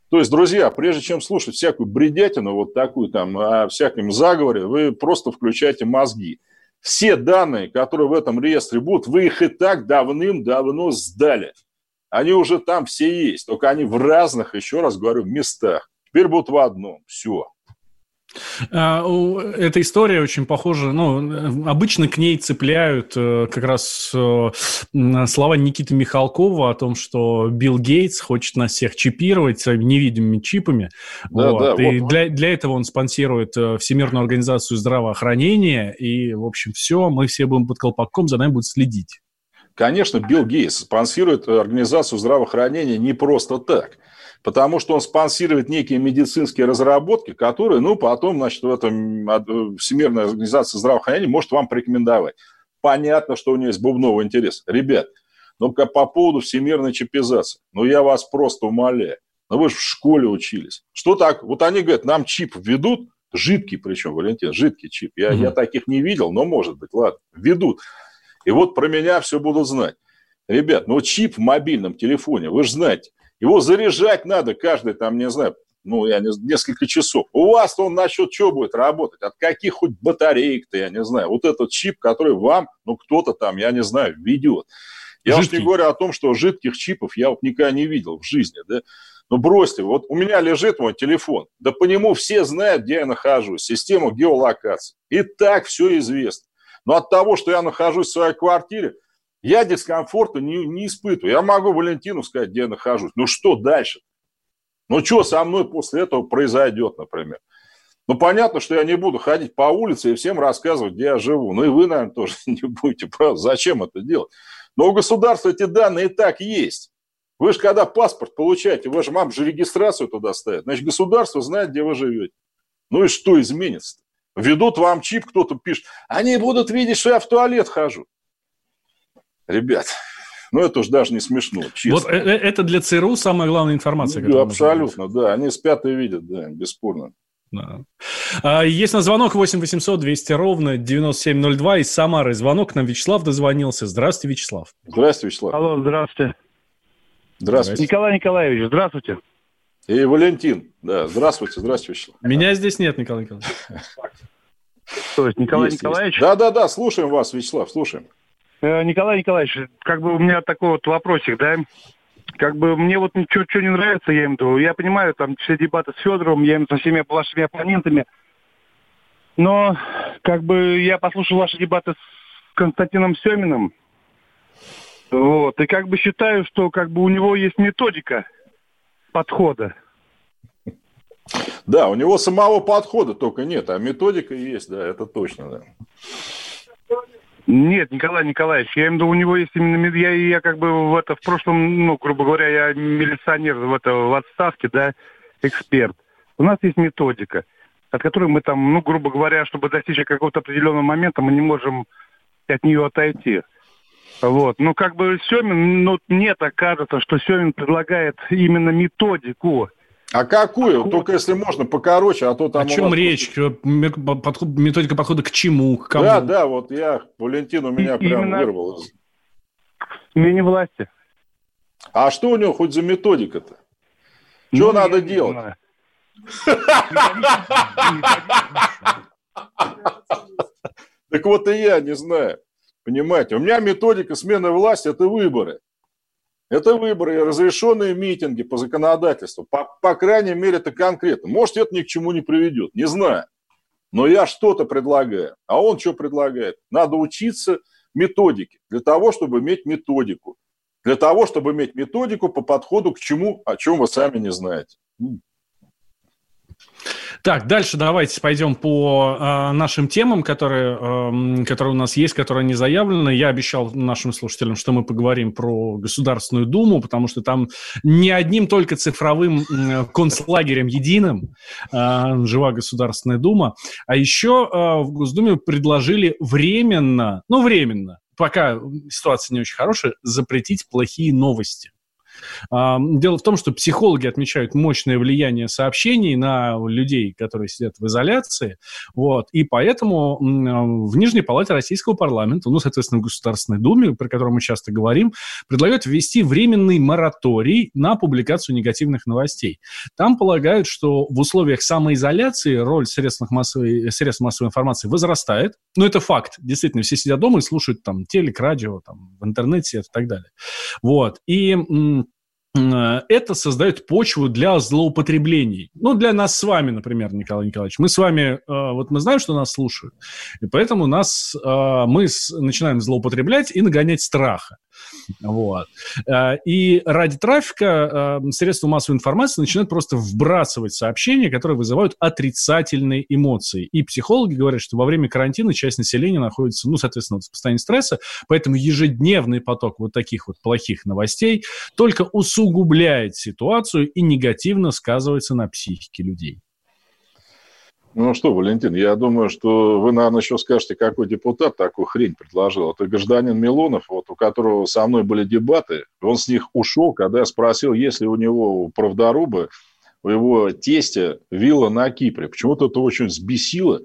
То есть, друзья, прежде чем слушать всякую бредятину, вот такую там, о всяком заговоре, вы просто включайте мозги. Все данные, которые в этом реестре будут, вы их и так давным-давно сдали. Они уже там все есть, только они в разных, еще раз говорю, местах. Теперь будут в одном. Все. А, эта история очень похожа, ну, обычно к ней цепляют э, как раз э, слова Никиты Михалкова о том, что Билл Гейтс хочет нас всех чипировать своими невидимыми чипами. Да, вот. Да, и вот. Для, для этого он спонсирует э, Всемирную организацию здравоохранения, и, в общем, все, мы все будем под колпаком, за нами будут следить. Конечно, Билл Гейтс спонсирует организацию здравоохранения не просто так – потому что он спонсирует некие медицинские разработки, которые, ну, потом, значит, в этом Всемирная организация здравоохранения может вам порекомендовать. Понятно, что у него есть бубновый интерес. Ребят, ну, по поводу всемирной чипизации, ну, я вас просто умоляю. Ну, вы же в школе учились. Что так? Вот они говорят, нам чип введут, жидкий причем, Валентин, жидкий чип. Я, mm-hmm. я таких не видел, но может быть, ладно, введут. И вот про меня все будут знать. Ребят, ну чип в мобильном телефоне, вы же знаете, его заряжать надо каждый, там, не знаю, ну, я не, несколько часов. У вас он насчет чего будет работать? От каких хоть батареек-то, я не знаю. Вот этот чип, который вам, ну, кто-то там, я не знаю, ведет. Я уж не говорю о том, что жидких чипов я вот никогда не видел в жизни, да. Ну, бросьте, вот у меня лежит мой телефон, да по нему все знают, где я нахожусь, система геолокации. И так все известно. Но от того, что я нахожусь в своей квартире, я дискомфорта не, не испытываю. Я могу Валентину сказать, где я нахожусь. Ну что дальше? Ну что со мной после этого произойдет, например? Ну, понятно, что я не буду ходить по улице и всем рассказывать, где я живу. Ну, и вы, наверное, *laughs* тоже не будете. Правда, зачем это делать? Но у государства эти данные и так есть. Вы же когда паспорт получаете, же вам же регистрацию туда ставят. Значит, государство знает, где вы живете. Ну и что изменится? -то? Ведут вам чип, кто-то пишет. Они будут видеть, что я в туалет хожу. Ребят, ну это уж даже не смешно, честно. Вот э, э, это для ЦРУ самая главная информация. Ну, абсолютно, да. Они спят и видят, да, бесспорно. Да. А, есть на звонок 8 800 200 ровно 9702 из Самары. Звонок нам Вячеслав дозвонился. Здравствуйте, Вячеслав. Здравствуйте, Вячеслав. Алло, здравствуйте. Здравствуйте. Николай Николаевич, здравствуйте. И Валентин. Да, здравствуйте, здравствуйте, Вячеслав. Меня здесь нет, Николай Николаевич. То есть Николай есть, Николаевич? Да, да, да, слушаем вас, Вячеслав, слушаем. Э, Николай Николаевич, как бы у меня такой вот вопросик, да, как бы мне вот ничего, что не нравится, я им то, я понимаю, там все дебаты с Федоровым, я им со всеми вашими оппонентами, но как бы я послушал ваши дебаты с Константином Семиным, вот, и как бы считаю, что как бы у него есть методика подхода. Да, у него самого подхода только нет, а методика есть, да, это точно, да. Нет, Николай Николаевич, я имею в виду, у него есть именно, я, я как бы в это, в прошлом, ну, грубо говоря, я милиционер в, это, в отставке, да, эксперт. У нас есть методика, от которой мы там, ну, грубо говоря, чтобы достичь какого-то определенного момента, мы не можем от нее отойти. Вот. Ну, как бы Семин, ну, мне так кажется, что Семин предлагает именно методику. А какую? Только если можно, покороче, а то там... О чем вас... речь? Подход, методика подхода к чему? К кому? Да, да, вот я, Валентин у меня И, прям именно... вырвал. Смене власти. А что у него хоть за методика-то? Что ну, надо делать? *laughs* Так вот и я не знаю. Понимаете, у меня методика смены власти – это выборы. Это выборы разрешенные митинги по законодательству. По, по крайней мере, это конкретно. Может, это ни к чему не приведет, не знаю. Но я что-то предлагаю. А он что предлагает? Надо учиться методике для того, чтобы иметь методику. Для того, чтобы иметь методику по подходу к чему, о чем вы сами не знаете. Так, дальше давайте пойдем по э, нашим темам, которые, э, которые у нас есть, которые не заявлены. Я обещал нашим слушателям, что мы поговорим про Государственную Думу, потому что там не одним только цифровым э, концлагерем единым э, жива Государственная Дума, а еще э, в Госдуме предложили временно, ну временно, пока ситуация не очень хорошая, запретить плохие новости. Дело в том, что психологи отмечают мощное влияние сообщений на людей, которые сидят в изоляции, вот, и поэтому в Нижней Палате Российского парламента, ну, соответственно, в Государственной Думе, про которую мы часто говорим, предлагают ввести временный мораторий на публикацию негативных новостей. Там полагают, что в условиях самоизоляции роль средств массовой, средств массовой информации возрастает. Ну, это факт. Действительно, все сидят дома и слушают там телек, радио, там, в интернете и так далее. Вот. И это создает почву для злоупотреблений. Ну, для нас с вами, например, Николай Николаевич. Мы с вами, э, вот мы знаем, что нас слушают, и поэтому нас, э, мы начинаем злоупотреблять и нагонять страха. Вот. Э, и ради трафика э, средства массовой информации начинают просто вбрасывать сообщения, которые вызывают отрицательные эмоции. И психологи говорят, что во время карантина часть населения находится, ну, соответственно, в состоянии стресса, поэтому ежедневный поток вот таких вот плохих новостей только усугубляет ситуацию и негативно сказывается на психике людей. Ну что, Валентин, я думаю, что вы, наверное, еще скажете, какой депутат такую хрень предложил. Это гражданин Милонов, вот, у которого со мной были дебаты. Он с них ушел, когда я спросил, есть ли у него правдорубы, у его тестя вилла на Кипре. Почему-то это очень взбесило.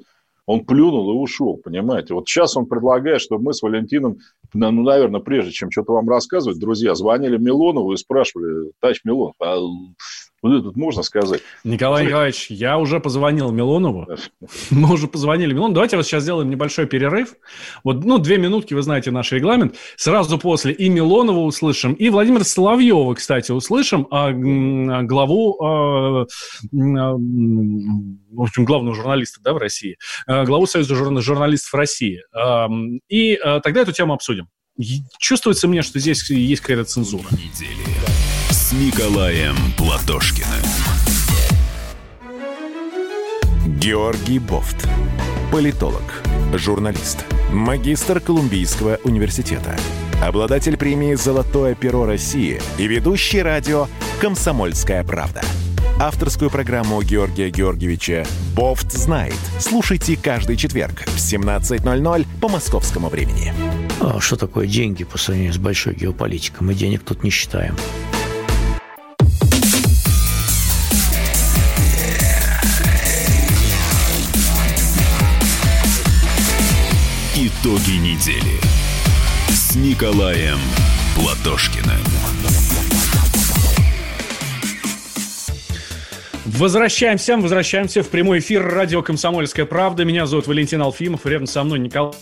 Он плюнул и ушел, понимаете. Вот сейчас он предлагает, чтобы мы с Валентином, ну, наверное, прежде чем что-то вам рассказывать, друзья, звонили Милонову и спрашивали, Тач Милонов, а вот это можно сказать. Николай Николаевич, я уже позвонил Милонову. Мы уже позвонили Милонову. Давайте вот сейчас сделаем небольшой перерыв. Вот, ну, две минутки, вы знаете наш регламент. Сразу после и Милонова услышим, и Владимира Соловьева, кстати, услышим, а, главу, а, в общем, главного журналиста да, в России, а, главу Союза журналистов России. А, и а, тогда эту тему обсудим. Чувствуется мне, что здесь есть какая-то цензура. Недели с Николаем Платошкиным. Георгий Бофт. Политолог, журналист, магистр Колумбийского университета, обладатель премии «Золотое перо России» и ведущий радио «Комсомольская правда». Авторскую программу Георгия Георгиевича «Бофт знает». Слушайте каждый четверг в 17.00 по московскому времени. А что такое деньги по сравнению с большой геополитикой? Мы денег тут не считаем. Итоги недели с Николаем Платошкиным. Возвращаемся, возвращаемся в прямой эфир радио «Комсомольская правда». Меня зовут Валентин Алфимов, рядом со мной Николай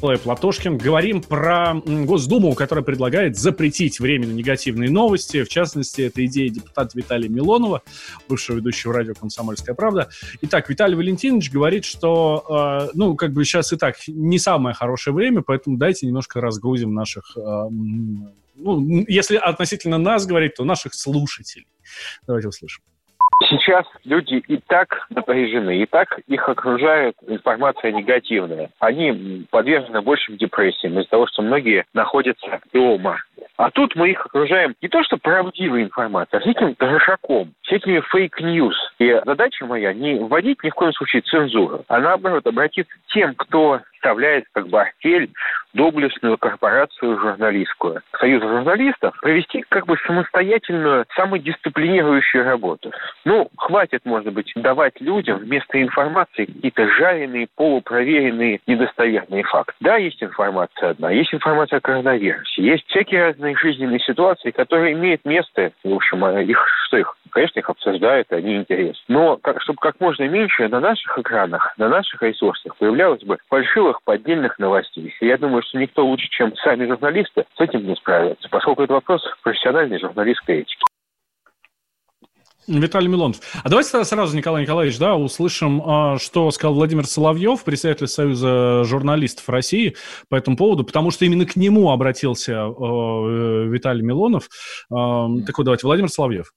Платошкин. Говорим про Госдуму, которая предлагает запретить временно негативные новости. В частности, это идея депутата Виталия Милонова, бывшего ведущего радио «Комсомольская правда». Итак, Виталий Валентинович говорит, что, э, ну, как бы сейчас и так не самое хорошее время, поэтому дайте немножко разгрузим наших, э, ну, если относительно нас говорить, то наших слушателей. Давайте услышим. Сейчас люди и так напряжены, и так их окружает информация негативная. Они подвержены большим депрессиям из-за того, что многие находятся дома. А тут мы их окружаем не то что правдивой информацией, а трешаком, с этими fake news. И задача моя не вводить ни в коем случае цензуру, а наоборот обратиться к тем, кто вставляет как бы артель доблестную корпорацию журналистскую. Союз журналистов провести как бы самостоятельную, самодисциплинирующую работу. Ну, хватит, может быть, давать людям вместо информации какие-то жареные, полупроверенные, недостоверные факты. Да, есть информация одна, есть информация о коронавирусе, есть всякие разные жизненные ситуации, которые имеют место, в общем, а их, что их, конечно, их обсуждают, они интересны. Но как, чтобы как можно меньше на наших экранах, на наших ресурсах появлялось бы фальшивых поддельных новостей. Я думаю, что никто лучше, чем сами журналисты, с этим не справится, поскольку это вопрос профессиональной журналистской этики. Виталий Милонов. А давайте сразу, Николай Николаевич, да, услышим, а, что сказал Владимир Соловьев, председатель Союза журналистов России по этому поводу, потому что именно к нему обратился а, э, Виталий Милонов. А, так вот, давайте, Владимир Соловьев.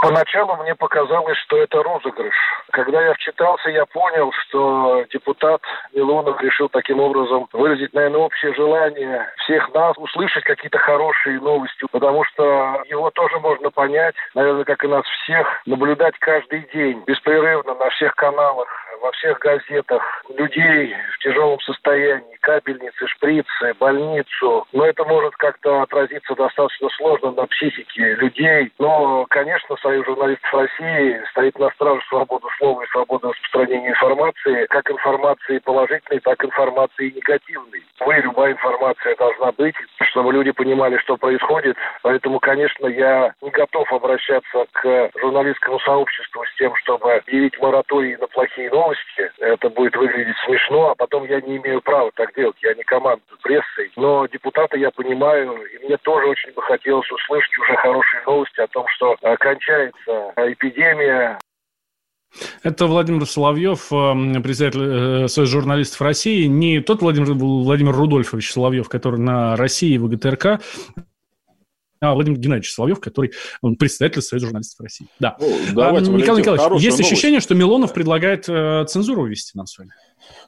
Поначалу мне показалось, что это розыгрыш. Когда я вчитался, я понял, что депутат Милонов решил таким образом выразить, наверное, общее желание всех нас услышать какие-то хорошие новости, потому что его тоже можно понять, наверное, как и нас всех, наблюдать каждый день беспрерывно на всех каналах во всех газетах людей в тяжелом состоянии, капельницы, шприцы, больницу. Но это может как-то отразиться достаточно сложно на психике людей. Но, конечно, Союз журналистов России стоит на страже свободы слова и свободы распространения информации, как информации положительной, так и информации негативной. Вы, любая информация должна быть, чтобы люди понимали, что происходит. Поэтому, конечно, я не готов обращаться к журналистскому сообществу с тем, чтобы объявить мораторий на плохие новости, это будет выглядеть смешно, а потом я не имею права так делать, я не командую прессой. Но депутата я понимаю, и мне тоже очень бы хотелось услышать уже хорошие новости о том, что кончается эпидемия, это Владимир Соловьев, э, председатель э, Союза журналистов России. Не тот Владимир, Владимир Рудольфович Соловьев, который на России в ГТРК, а Владимир Геннадьевич Соловьев, который он председатель Союза журналистов России. Да. Ну, давайте, а, Николай Николаевич, есть новость. ощущение, что Милонов предлагает э, цензуру ввести нам с вами?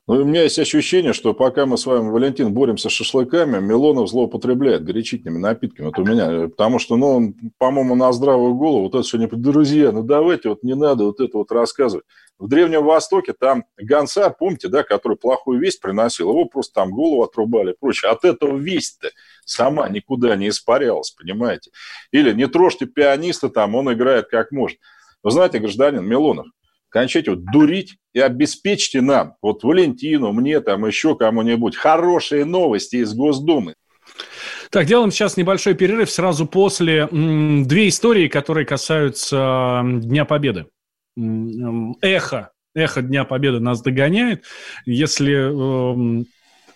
Ну, у меня есть ощущение, что пока мы с вами, Валентин, боремся с шашлыками, Милонов злоупотребляет горячительными напитками. Вот у меня. Потому что, ну, он, по-моему, на здравую голову, вот это все не... Друзья, ну давайте, вот не надо вот это вот рассказывать. В Древнем Востоке там гонца, помните, да, который плохую весть приносил, его просто там голову отрубали и прочее. От этого весть-то сама никуда не испарялась, понимаете? Или не трожьте пианиста там, он играет как может. Вы знаете, гражданин Милонов, кончайте вот дурить и обеспечьте нам, вот Валентину, мне там еще кому-нибудь, хорошие новости из Госдумы. Так, делаем сейчас небольшой перерыв сразу после две истории, которые касаются Дня Победы. Эхо, эхо Дня Победы нас догоняет. Если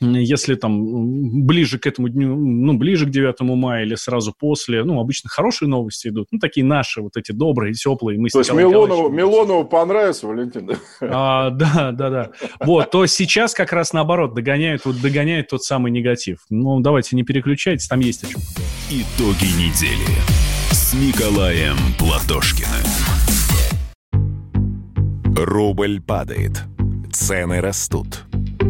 если там ближе к этому дню, ну, ближе к 9 мая или сразу после, ну, обычно хорошие новости идут, ну, такие наши, вот эти добрые, теплые. Мы то есть Милонову, Милонову понравится, Валентин? А, да, да, да. Вот, то сейчас как раз наоборот догоняет, вот догоняет тот самый негатив. Ну, давайте не переключайтесь, там есть о чем. Итоги недели с Николаем Платошкиным. Рубль падает, цены растут.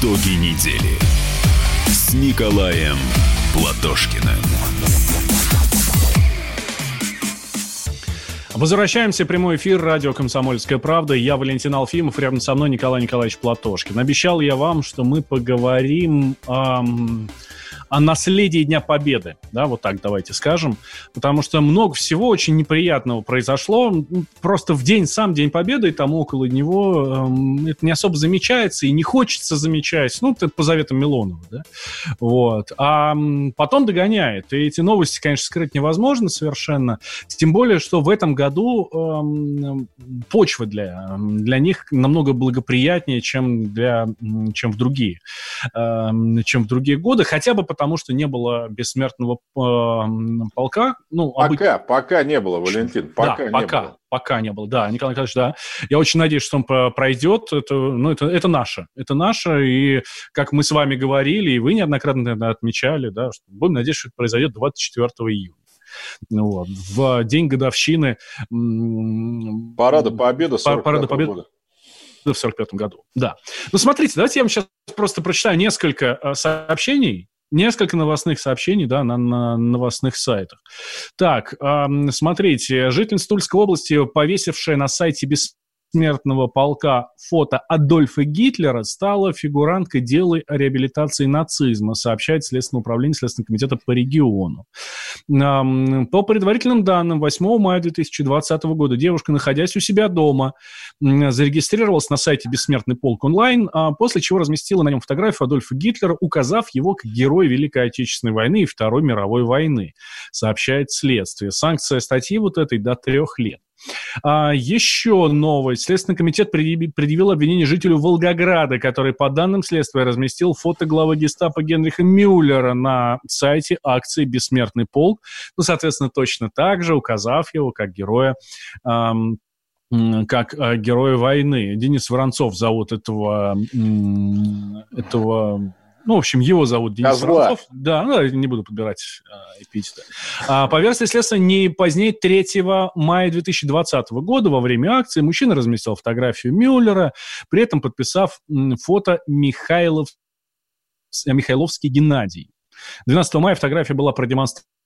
Итоги недели с Николаем Платошкиным. Возвращаемся прямой эфир радио «Комсомольская правда». Я Валентин Алфимов, рядом со мной Николай Николаевич Платошкин. Обещал я вам, что мы поговорим эм, о наследии Дня Победы, да, вот так давайте скажем, потому что много всего очень неприятного произошло, просто в день, сам День Победы и там около него э, это не особо замечается и не хочется замечать, ну, это по заветам Милонова, да, вот, а потом догоняет, и эти новости, конечно, скрыть невозможно совершенно, тем более, что в этом году э, почва для, для них намного благоприятнее, чем, для, чем в другие, э, чем в другие годы, хотя бы потому, что не было бессмертного э, полка. Ну, пока, обыч... пока не было, Валентин, пока да, не пока. было. Пока не было, да, Николай Николаевич, да. Я очень надеюсь, что он пройдет. Это, ну, это, это наше. Это наше, и как мы с вами говорили, и вы неоднократно наверное, отмечали, да, что будем надеяться, что это произойдет 24 июня. Вот. В день годовщины... Парада Победы 45 Парада Победы. года в 45 году. Да. Ну, смотрите, давайте я вам сейчас просто прочитаю несколько э, сообщений, несколько новостных сообщений, да, на, на новостных сайтах. Так, э, смотрите, житель Тульской области, повесившая на сайте без смертного полка фото Адольфа Гитлера стала фигуранткой дела о реабилитации нацизма, сообщает Следственное управление Следственного комитета по региону. По предварительным данным, 8 мая 2020 года девушка, находясь у себя дома, зарегистрировалась на сайте «Бессмертный полк онлайн», а после чего разместила на нем фотографию Адольфа Гитлера, указав его как герой Великой Отечественной войны и Второй мировой войны, сообщает следствие. Санкция статьи вот этой до трех лет. А, еще новость. Следственный комитет предъявил обвинение жителю Волгограда, который, по данным следствия, разместил фото главы гестапо Генриха Мюллера на сайте акции «Бессмертный полк». Ну, соответственно, точно так же, указав его как героя эм, как э, героя войны. Денис Воронцов зовут этого, этого ну, в общем, его зовут Денис Козла. Воронцов. Да, ну, не буду подбирать а, эпитеты. А, по версии следствия, не позднее 3 мая 2020 года во время акции мужчина разместил фотографию Мюллера, при этом подписав фото Михайлов, Михайловский Геннадий. 12 мая фотография была продемонстрирована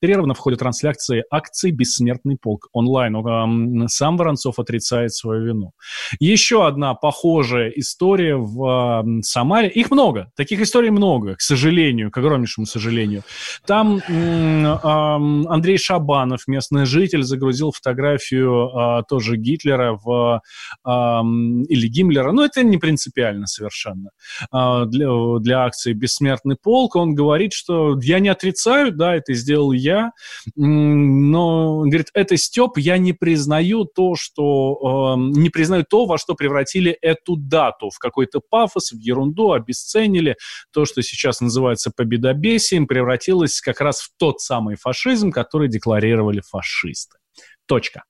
зарегистрировано в ходе трансляции акции «Бессмертный полк» онлайн. Сам Воронцов отрицает свою вину. Еще одна похожая история в Самаре. Их много. Таких историй много, к сожалению, к огромнейшему сожалению. Там Андрей Шабанов, местный житель, загрузил фотографию а, тоже Гитлера в, или Гиммлера. Но это не принципиально совершенно. А, для, для акции «Бессмертный полк» он говорит, что я не отрицаю, да, это сделал я, я, но, говорит, это Степ, я не признаю то, что, э, не признаю то, во что превратили эту дату, в какой-то пафос, в ерунду, обесценили. То, что сейчас называется победобесием, превратилось как раз в тот самый фашизм, который декларировали фашисты. Точка.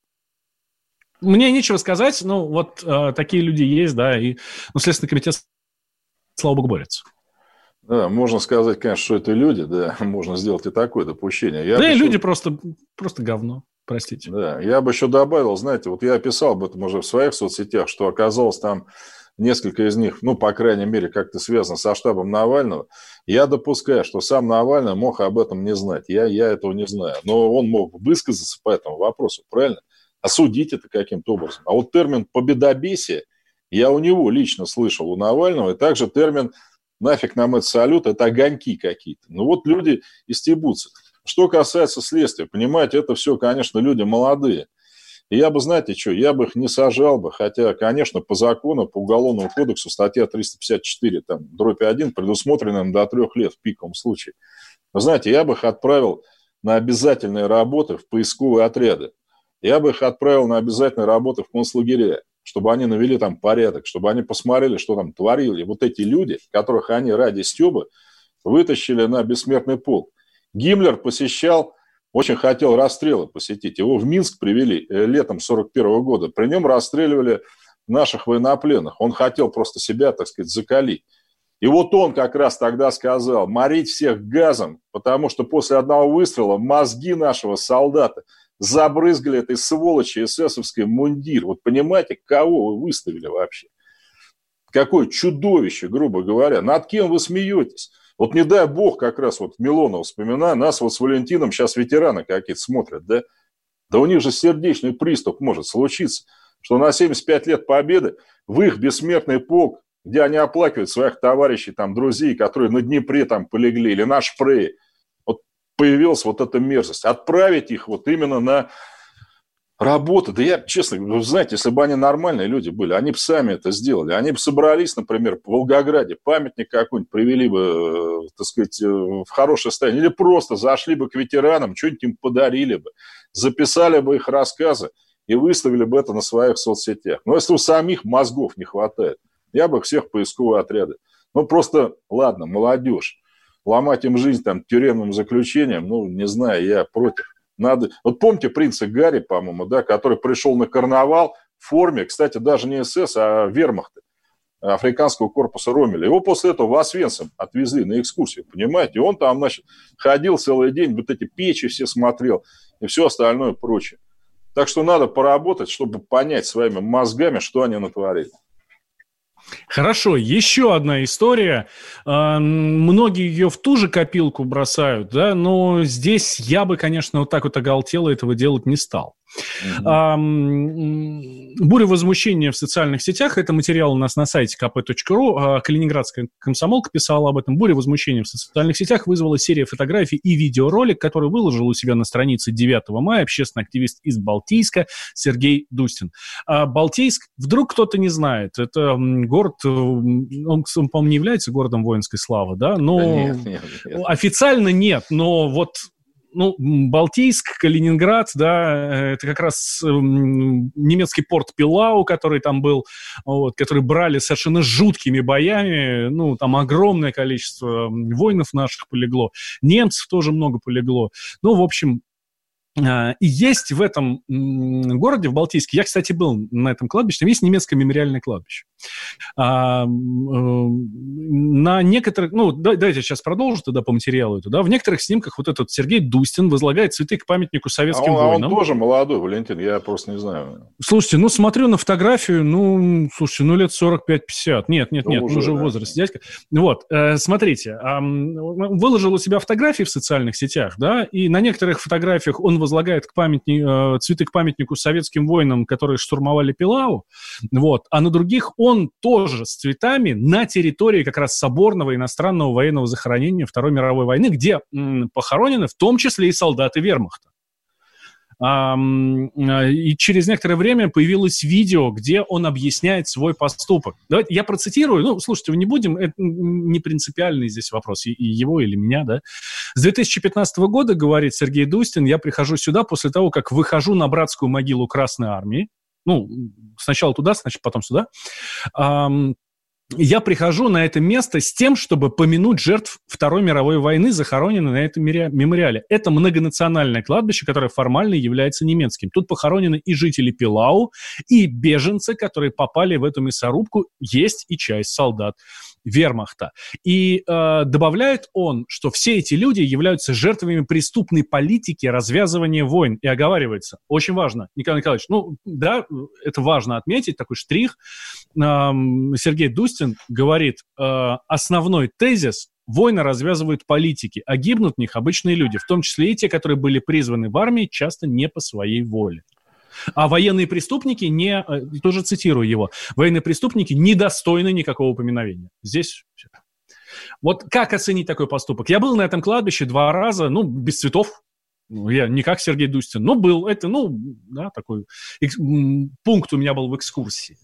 Мне нечего сказать, ну, вот э, такие люди есть, да, и, ну, Следственный комитет, слава богу, борется. Да, можно сказать, конечно, что это люди, да, *laughs* можно сделать и такое допущение. Я да, и еще... люди просто, просто говно, простите. Да, я бы еще добавил, знаете, вот я описал об этом уже в своих соцсетях, что оказалось там несколько из них, ну, по крайней мере, как-то связано со штабом Навального. Я допускаю, что сам Навальный мог об этом не знать. Я, я этого не знаю. Но он мог высказаться по этому вопросу, правильно? Осудить это каким-то образом. А вот термин «победобесие» я у него лично слышал, у Навального, и также термин нафиг нам этот салют, это огоньки какие-то. Ну вот люди и стебутся. Что касается следствия, понимаете, это все, конечно, люди молодые. И я бы, знаете что, я бы их не сажал бы, хотя, конечно, по закону, по Уголовному кодексу, статья 354, там, дробь 1, предусмотрена до трех лет в пиковом случае. Вы знаете, я бы их отправил на обязательные работы в поисковые отряды. Я бы их отправил на обязательные работы в концлагеря чтобы они навели там порядок, чтобы они посмотрели, что там творили вот эти люди, которых они ради Стеба вытащили на бессмертный полк. Гиммлер посещал, очень хотел расстрелы посетить. Его в Минск привели э, летом 41 года. При нем расстреливали наших военнопленных. Он хотел просто себя, так сказать, закалить. И вот он как раз тогда сказал, морить всех газом, потому что после одного выстрела мозги нашего солдата – забрызгали этой сволочи эсэсовской мундир. Вот понимаете, кого вы выставили вообще? Какое чудовище, грубо говоря. Над кем вы смеетесь? Вот не дай бог, как раз вот Милонов вспоминаю, нас вот с Валентином сейчас ветераны какие-то смотрят, да? Да у них же сердечный приступ может случиться, что на 75 лет победы в их бессмертный полк где они оплакивают своих товарищей, там, друзей, которые на Днепре там полегли, или на Шпрее. Появилась вот эта мерзость. Отправить их вот именно на работу. Да я, честно, вы знаете, если бы они нормальные люди были, они бы сами это сделали. Они бы собрались, например, в Волгограде, памятник какой-нибудь привели бы, э, так сказать, э, в хорошее состояние. Или просто зашли бы к ветеранам, что-нибудь им подарили бы, записали бы их рассказы и выставили бы это на своих соцсетях. Но если у самих мозгов не хватает, я бы всех поисковые отряды. Ну, просто, ладно, молодежь. Ломать им жизнь там тюремным заключением, ну, не знаю, я против. Надо... Вот помните принца Гарри, по-моему, да, который пришел на карнавал в форме, кстати, даже не СС, а вермахта, африканского корпуса Ромеля. Его после этого в Освенцим отвезли на экскурсию, понимаете? И он там, значит, ходил целый день, вот эти печи все смотрел и все остальное прочее. Так что надо поработать, чтобы понять своими мозгами, что они натворили. Хорошо, еще одна история. А, многие ее в ту же копилку бросают, да, но здесь я бы, конечно, вот так вот оголтело этого делать не стал. Угу. Буря возмущения в социальных сетях. Это материал у нас на сайте kp.ru. А, Калининградская комсомолка писала об этом. Буря возмущения в социальных сетях вызвала серия фотографий и видеоролик, который выложил у себя на странице 9 мая общественный активист из Балтийска Сергей Дустин. А Балтийск, вдруг кто-то не знает, это город, э, он, он по-моему, не является городом воинской славы, да? Но да нет, нет, нет. официально нет, но вот ну, Балтийск, Калининград, да, это как раз эм, немецкий порт Пилау, который там был, вот, который брали совершенно жуткими боями, ну, там огромное количество воинов наших полегло, немцев тоже много полегло. Ну, в общем, а, и есть в этом городе, в Балтийске, я, кстати, был на этом кладбище, там есть немецкое мемориальное кладбище. А, э, на некоторых, ну, давайте сейчас продолжу тогда по материалу это, да, в некоторых снимках вот этот Сергей Дустин возлагает цветы к памятнику советским а он, воинам. А он тоже молодой, Валентин, я просто не знаю. Слушайте, ну, смотрю на фотографию, ну, слушайте, ну, лет 45-50. Нет, нет, нет, уже, уже да. в возрасте дядька. Вот, э, смотрите, э, выложил у себя фотографии в социальных сетях, да, и на некоторых фотографиях он возлагает к памятни, э, цветы к памятнику советским воинам, которые штурмовали Пилау, вот, а на других он тоже с цветами на территории как раз соборного иностранного военного захоронения Второй мировой войны, где похоронены в том числе и солдаты вермахта. И через некоторое время появилось видео, где он объясняет свой поступок. Давайте я процитирую. Ну, слушайте, не будем, это не принципиальный здесь вопрос, и его или меня, да. С 2015 года, говорит Сергей Дустин, я прихожу сюда после того, как выхожу на братскую могилу Красной Армии. Ну, сначала туда, значит, потом сюда я прихожу на это место с тем, чтобы помянуть жертв Второй мировой войны, захороненных на этом мемориале. Это многонациональное кладбище, которое формально является немецким. Тут похоронены и жители Пилау, и беженцы, которые попали в эту мясорубку. Есть и часть солдат вермахта. И э, добавляет он, что все эти люди являются жертвами преступной политики развязывания войн. И оговаривается. Очень важно, Николай Николаевич, ну да, это важно отметить, такой штрих. Э, Сергей Дустин говорит, э, основной тезис Войны развязывают политики, а гибнут в них обычные люди, в том числе и те, которые были призваны в армии, часто не по своей воле. А военные преступники не, э, тоже цитирую его, военные преступники недостойны никакого упоминовения. Здесь все. Вот как оценить такой поступок? Я был на этом кладбище два раза, ну, без цветов, ну, я не как Сергей Дустин, но был. Это, ну, да, такой пункт у меня был в экскурсии.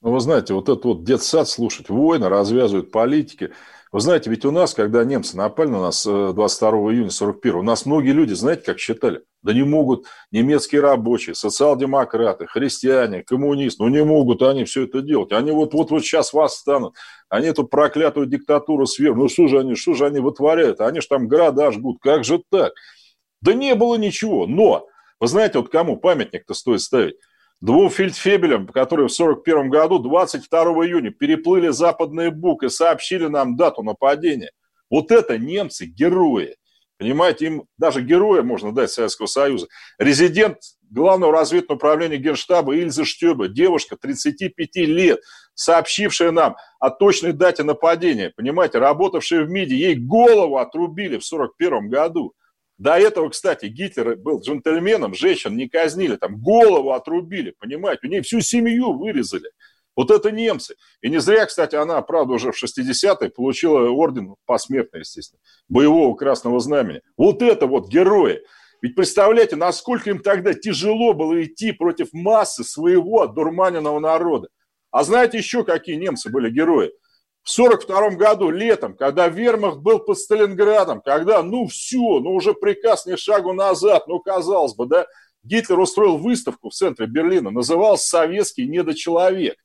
Ну, вы знаете, вот этот вот детсад слушать, войны развязывают политики – вы знаете, ведь у нас, когда немцы напали на нас 22 э, июня 41 у нас многие люди, знаете, как считали? Да не могут немецкие рабочие, социал-демократы, христиане, коммунисты, ну не могут они все это делать. Они вот-вот вот сейчас восстанут, они эту проклятую диктатуру свергнут. Ну что же они, что же они вытворяют? Они же там города жгут, как же так? Да не было ничего, но, вы знаете, вот кому памятник-то стоит ставить? Двум фельдфебелям, которые в 1941 году 22 июня переплыли Западный Буг и сообщили нам дату нападения. Вот это немцы, герои. Понимаете, им даже героя можно дать Советского Союза. Резидент Главного разведного управления Генштаба Ильза Штеба, девушка 35 лет, сообщившая нам о точной дате нападения, понимаете, работавшая в МИДе, ей голову отрубили в 1941 году. До этого, кстати, Гитлер был джентльменом, женщин не казнили, там голову отрубили, понимаете, у нее всю семью вырезали. Вот это немцы. И не зря, кстати, она, правда, уже в 60-е получила орден посмертно, естественно, боевого красного знамени. Вот это вот герои. Ведь представляете, насколько им тогда тяжело было идти против массы своего дурманенного народа. А знаете еще, какие немцы были герои? В 1942 году, летом, когда вермахт был под Сталинградом, когда, ну все, ну уже приказ не шагу назад, ну казалось бы, да, Гитлер устроил выставку в центре Берлина, назывался «Советский недочеловек».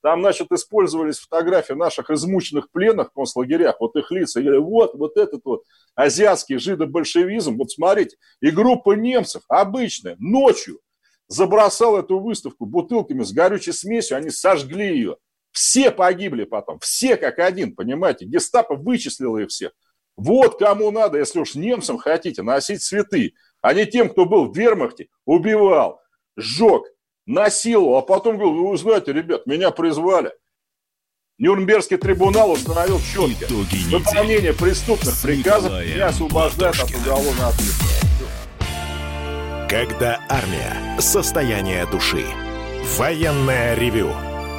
Там, значит, использовались фотографии наших измученных пленных в концлагерях, вот их лица. И вот, вот этот вот азиатский жидобольшевизм, вот смотрите, и группа немцев обычная, ночью забросала эту выставку бутылками с горючей смесью, они сожгли ее. Все погибли потом, все как один, понимаете, гестапо вычислило их всех. Вот кому надо, если уж немцам хотите, носить цветы, а не тем, кто был в вермахте, убивал, сжег, насиловал, а потом говорил, вы знаете, ребят, меня призвали. Нюрнбергский трибунал установил четко. Выполнение преступных приказов не освобождает от уголовной ответственности. Когда армия. Состояние души. Военное ревю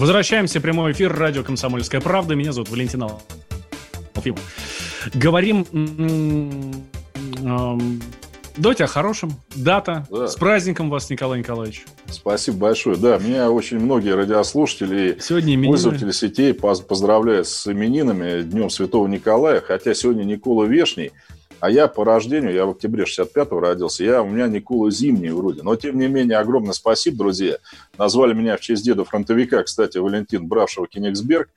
Возвращаемся в прямой эфир радио «Комсомольская правда». Меня зовут Валентин Алфимов. Говорим... Давайте о хорошем. Дата. Да. С праздником вас, Николай Николаевич. Спасибо большое. Да, меня очень многие радиослушатели сегодня пользователи сетей поздравляют с именинами Днем Святого Николая. Хотя сегодня Никола Вешний – а я по рождению, я в октябре 65-го родился, я, у меня Никола зимний вроде. Но, тем не менее, огромное спасибо, друзья. Назвали меня в честь деда фронтовика, кстати, Валентин, бравшего Кенигсберг,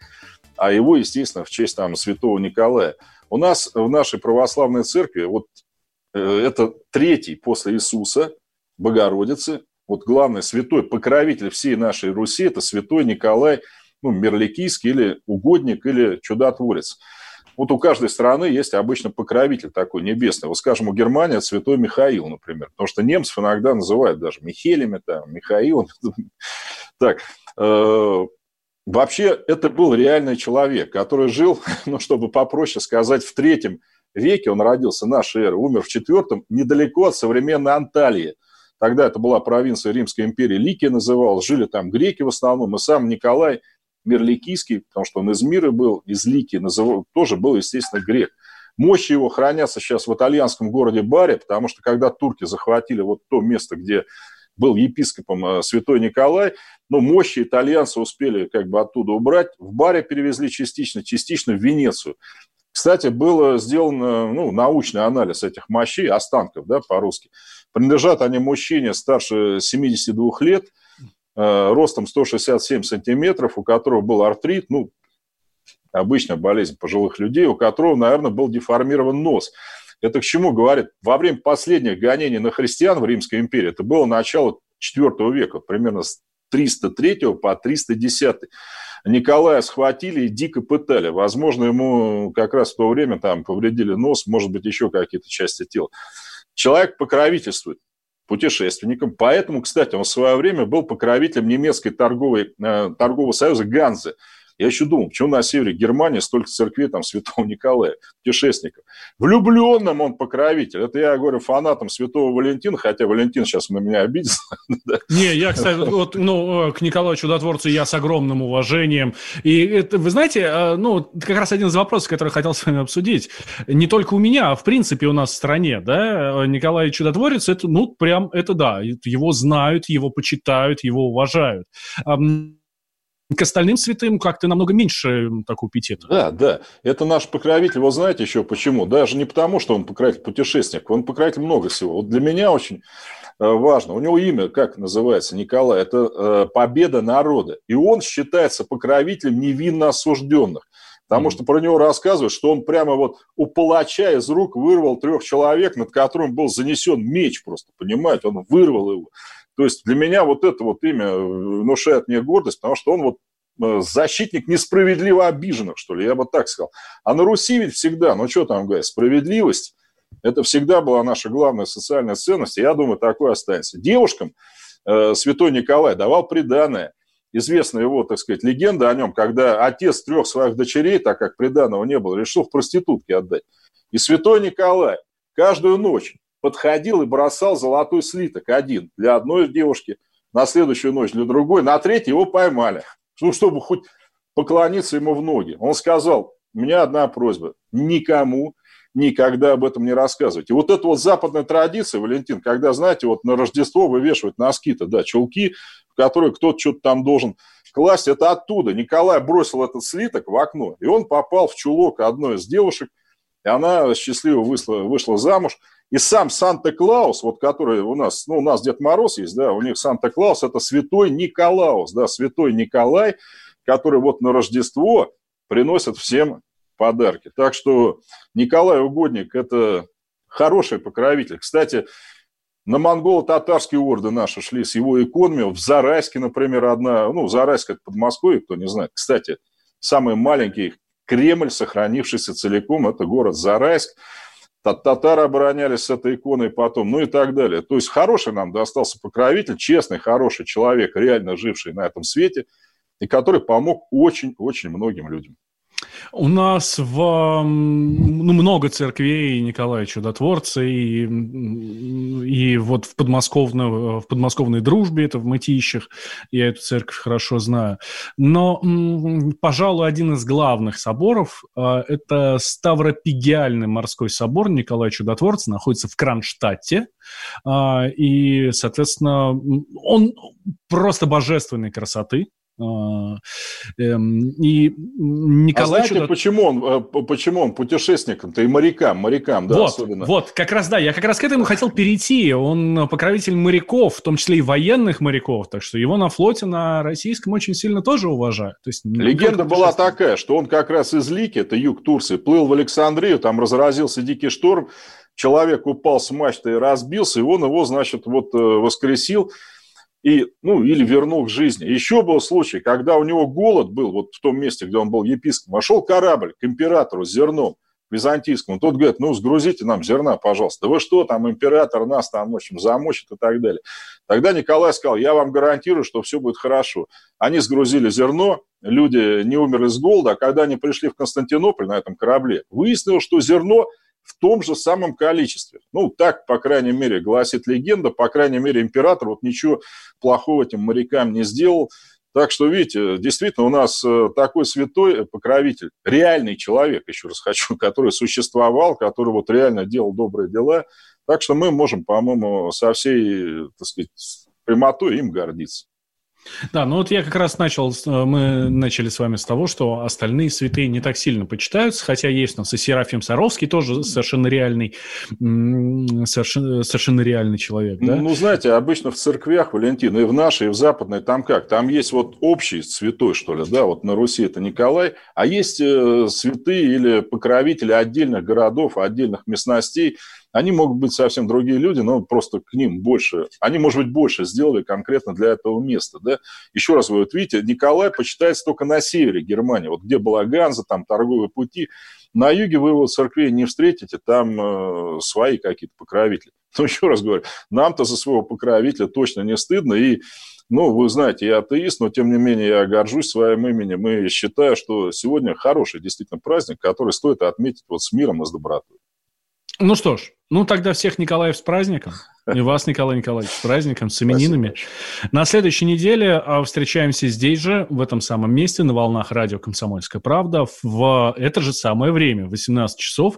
а его, естественно, в честь там святого Николая. У нас в нашей православной церкви вот э, это третий после Иисуса, Богородицы, вот главный святой покровитель всей нашей Руси, это святой Николай, ну, Мерликийский или угодник, или чудотворец. Вот у каждой страны есть обычно покровитель такой небесный. Вот, скажем, у Германии святой Михаил, например. Потому что немцев иногда называют даже Михелями, там, Михаил. *laughs* Так, э, вообще это был реальный человек, который жил, *laughs* ну, чтобы попроще сказать, в третьем веке он родился, нашей эры, умер в четвертом, недалеко от современной Анталии. Тогда это была провинция Римской империи, Ликия называлась, жили там греки в основном, и сам Николай – Мирликийский, потому что он из мира был, из Лики, называл, тоже был, естественно, грек. Мощи его хранятся сейчас в итальянском городе Баре, потому что когда турки захватили вот то место, где был епископом э, святой Николай, но мощи итальянцы успели как бы оттуда убрать. В Баре перевезли частично, частично в Венецию. Кстати, был сделан ну, научный анализ этих мощей, останков, да, по-русски. Принадлежат они мужчине старше 72 лет – Э, ростом 167 сантиметров, у которого был артрит, ну, обычная болезнь пожилых людей, у которого, наверное, был деформирован нос. Это к чему говорит? Во время последних гонений на христиан в Римской империи, это было начало IV века, примерно с 303 по 310. Николая схватили и дико пытали. Возможно, ему как раз в то время там повредили нос, может быть, еще какие-то части тела. Человек покровительствует путешественником. Поэтому, кстати, он в свое время был покровителем немецкой торговой, э, торгового союза Ганзы. Я еще думал, почему на севере Германии столько церквей там Святого Николая, путешественников. Влюбленным он покровитель. Это я говорю фанатам Святого Валентина, хотя Валентин сейчас на меня обиделся. *laughs* Не, я, кстати, вот, ну, к Николаю Чудотворцу я с огромным уважением. И это, вы знаете, э, ну, как раз один из вопросов, который хотел с вами обсудить. Не только у меня, а в принципе у нас в стране, да, Николай Чудотворец, это, ну, прям, это да, его знают, его почитают, его уважают. К остальным святым как-то намного меньше такого пиетета. Да, да. Это наш покровитель. Вы знаете еще почему? Даже не потому, что он покровитель путешественник. Он покровитель много всего. Вот для меня очень э, важно. У него имя, как называется, Николай, это э, победа народа. И он считается покровителем невинно осужденных. Потому что про него рассказывают, что он прямо вот у палача из рук вырвал трех человек, над которым был занесен меч просто, понимаете? Он вырвал его. То есть для меня вот это вот имя э, внушает мне гордость, потому что он вот э, защитник несправедливо обиженных, что ли, я бы так сказал. А на Руси ведь всегда, ну что там говорить, справедливость, это всегда была наша главная социальная ценность, и я думаю, такое останется. Девушкам э, святой Николай давал приданное. Известна его, так сказать, легенда о нем, когда отец трех своих дочерей, так как приданного не было, решил в проститутки отдать. И святой Николай каждую ночь подходил и бросал золотой слиток один для одной девушки, на следующую ночь для другой, на третью его поймали. Ну, чтобы хоть поклониться ему в ноги. Он сказал, у меня одна просьба, никому никогда об этом не рассказывать. И вот эта вот западная традиция, Валентин, когда, знаете, вот на Рождество вывешивают носки-то, да, чулки, в которые кто-то что-то там должен класть, это оттуда. Николай бросил этот слиток в окно, и он попал в чулок одной из девушек, и она счастливо вышла, вышла замуж – и сам Санта-Клаус, вот который у нас, ну, у нас Дед Мороз есть, да, у них Санта-Клаус – это святой Николаус, да, святой Николай, который вот на Рождество приносит всем подарки. Так что Николай Угодник – это хороший покровитель. Кстати, на монголо-татарские орды наши шли с его иконами. В Зарайске, например, одна, ну, Зарайск – это Подмосковье, кто не знает. Кстати, самый маленький Кремль, сохранившийся целиком, это город Зарайск татары оборонялись с этой иконой потом, ну и так далее. То есть хороший нам достался покровитель, честный, хороший человек, реально живший на этом свете, и который помог очень-очень многим людям. У нас в, ну, много церквей Николая Чудотворца, и, и вот в подмосковной, в подмосковной дружбе, это в Мытищах, я эту церковь хорошо знаю. Но, пожалуй, один из главных соборов а, – это Ставропигиальный морской собор Николая Чудотворца, находится в Кронштадте, а, и, соответственно, он просто божественной красоты, и Николай а знаете, почему он, э, почему он путешественником-то и морякам, морякам, да, вот, особенно? Вот, как раз, да, я как раз к этому хотел перейти. Он покровитель моряков, в том числе и военных моряков, так что его на флоте, на российском очень сильно тоже уважают. То есть, Легенда была такая, что он как раз из Лики, это юг Турции, плыл в Александрию, там разразился дикий шторм, человек упал с мачты и разбился, и он его, значит, вот э, воскресил, и, ну, или вернул к жизни. Еще был случай, когда у него голод был, вот в том месте, где он был епископом, вошел корабль к императору с зерном византийскому. Тот говорит, ну, сгрузите нам зерна, пожалуйста. Да вы что, там император нас там, в общем, замочит и так далее. Тогда Николай сказал, я вам гарантирую, что все будет хорошо. Они сгрузили зерно, люди не умерли с голода, а когда они пришли в Константинополь на этом корабле, выяснилось, что зерно в том же самом количестве. Ну, так, по крайней мере, гласит легенда. По крайней мере, император вот ничего плохого этим морякам не сделал. Так что, видите, действительно, у нас э, такой святой покровитель, реальный человек, еще раз хочу, *laughs* который существовал, который вот реально делал добрые дела. Так что мы можем, по-моему, со всей, так сказать, прямотой им гордиться. Да, ну вот я как раз начал, э, мы начали с вами с того, что остальные святые не так сильно почитаются, хотя есть у нас и Серафим Саровский, тоже совершенно реальный, совершенно, совершенно реальный человек, да? Ну, знаете, обычно в церквях, Валентин, и в нашей, и в западной, там как? Там есть вот общий святой, что ли, да, вот на Руси это Николай, а есть э, святые или покровители отдельных городов, отдельных местностей, они могут быть совсем другие люди, но просто к ним больше, они, может быть, больше сделали конкретно для этого места. Да? Еще раз, вы вот видите, Николай почитается только на севере Германии, вот где была Ганза, там торговые пути. На юге вы его церквей не встретите, там э, свои какие-то покровители. *laughs* Но еще раз говорю, нам-то за своего покровителя точно не стыдно, и ну, вы знаете, я атеист, но тем не менее я горжусь своим именем и считаю, что сегодня хороший действительно праздник, который стоит отметить вот с миром и с добротой. Ну что ж, ну тогда всех Николаев с праздником. И вас, Николай Николаевич, с праздником, с именинами. На следующей неделе а, встречаемся здесь же, в этом самом месте, на волнах радио «Комсомольская правда», в это же самое время, 18 часов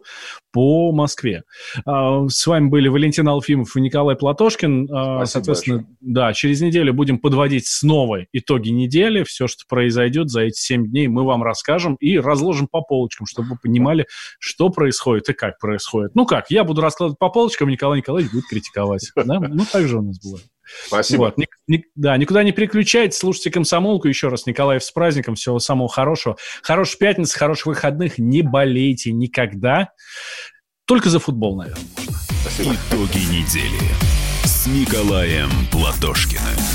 по Москве. А, с вами были Валентин Алфимов и Николай Платошкин. А, Спасибо Соответственно, большое. да, через неделю будем подводить снова итоги недели. Все, что произойдет за эти 7 дней, мы вам расскажем и разложим по полочкам, чтобы вы понимали, что происходит и как происходит. Ну как, я буду раскладывать по полочкам, Николай Николаевич будет критиковать. Да? Ну, так же у нас было. Спасибо. Вот. Ни, ни, да, никуда не переключайтесь, слушайте комсомолку. Еще раз, Николаев, с праздником. Всего самого хорошего. Хорошей пятницы, хороших выходных. Не болейте никогда. Только за футбол, наверное. Спасибо. Итоги недели с Николаем Платошкиным.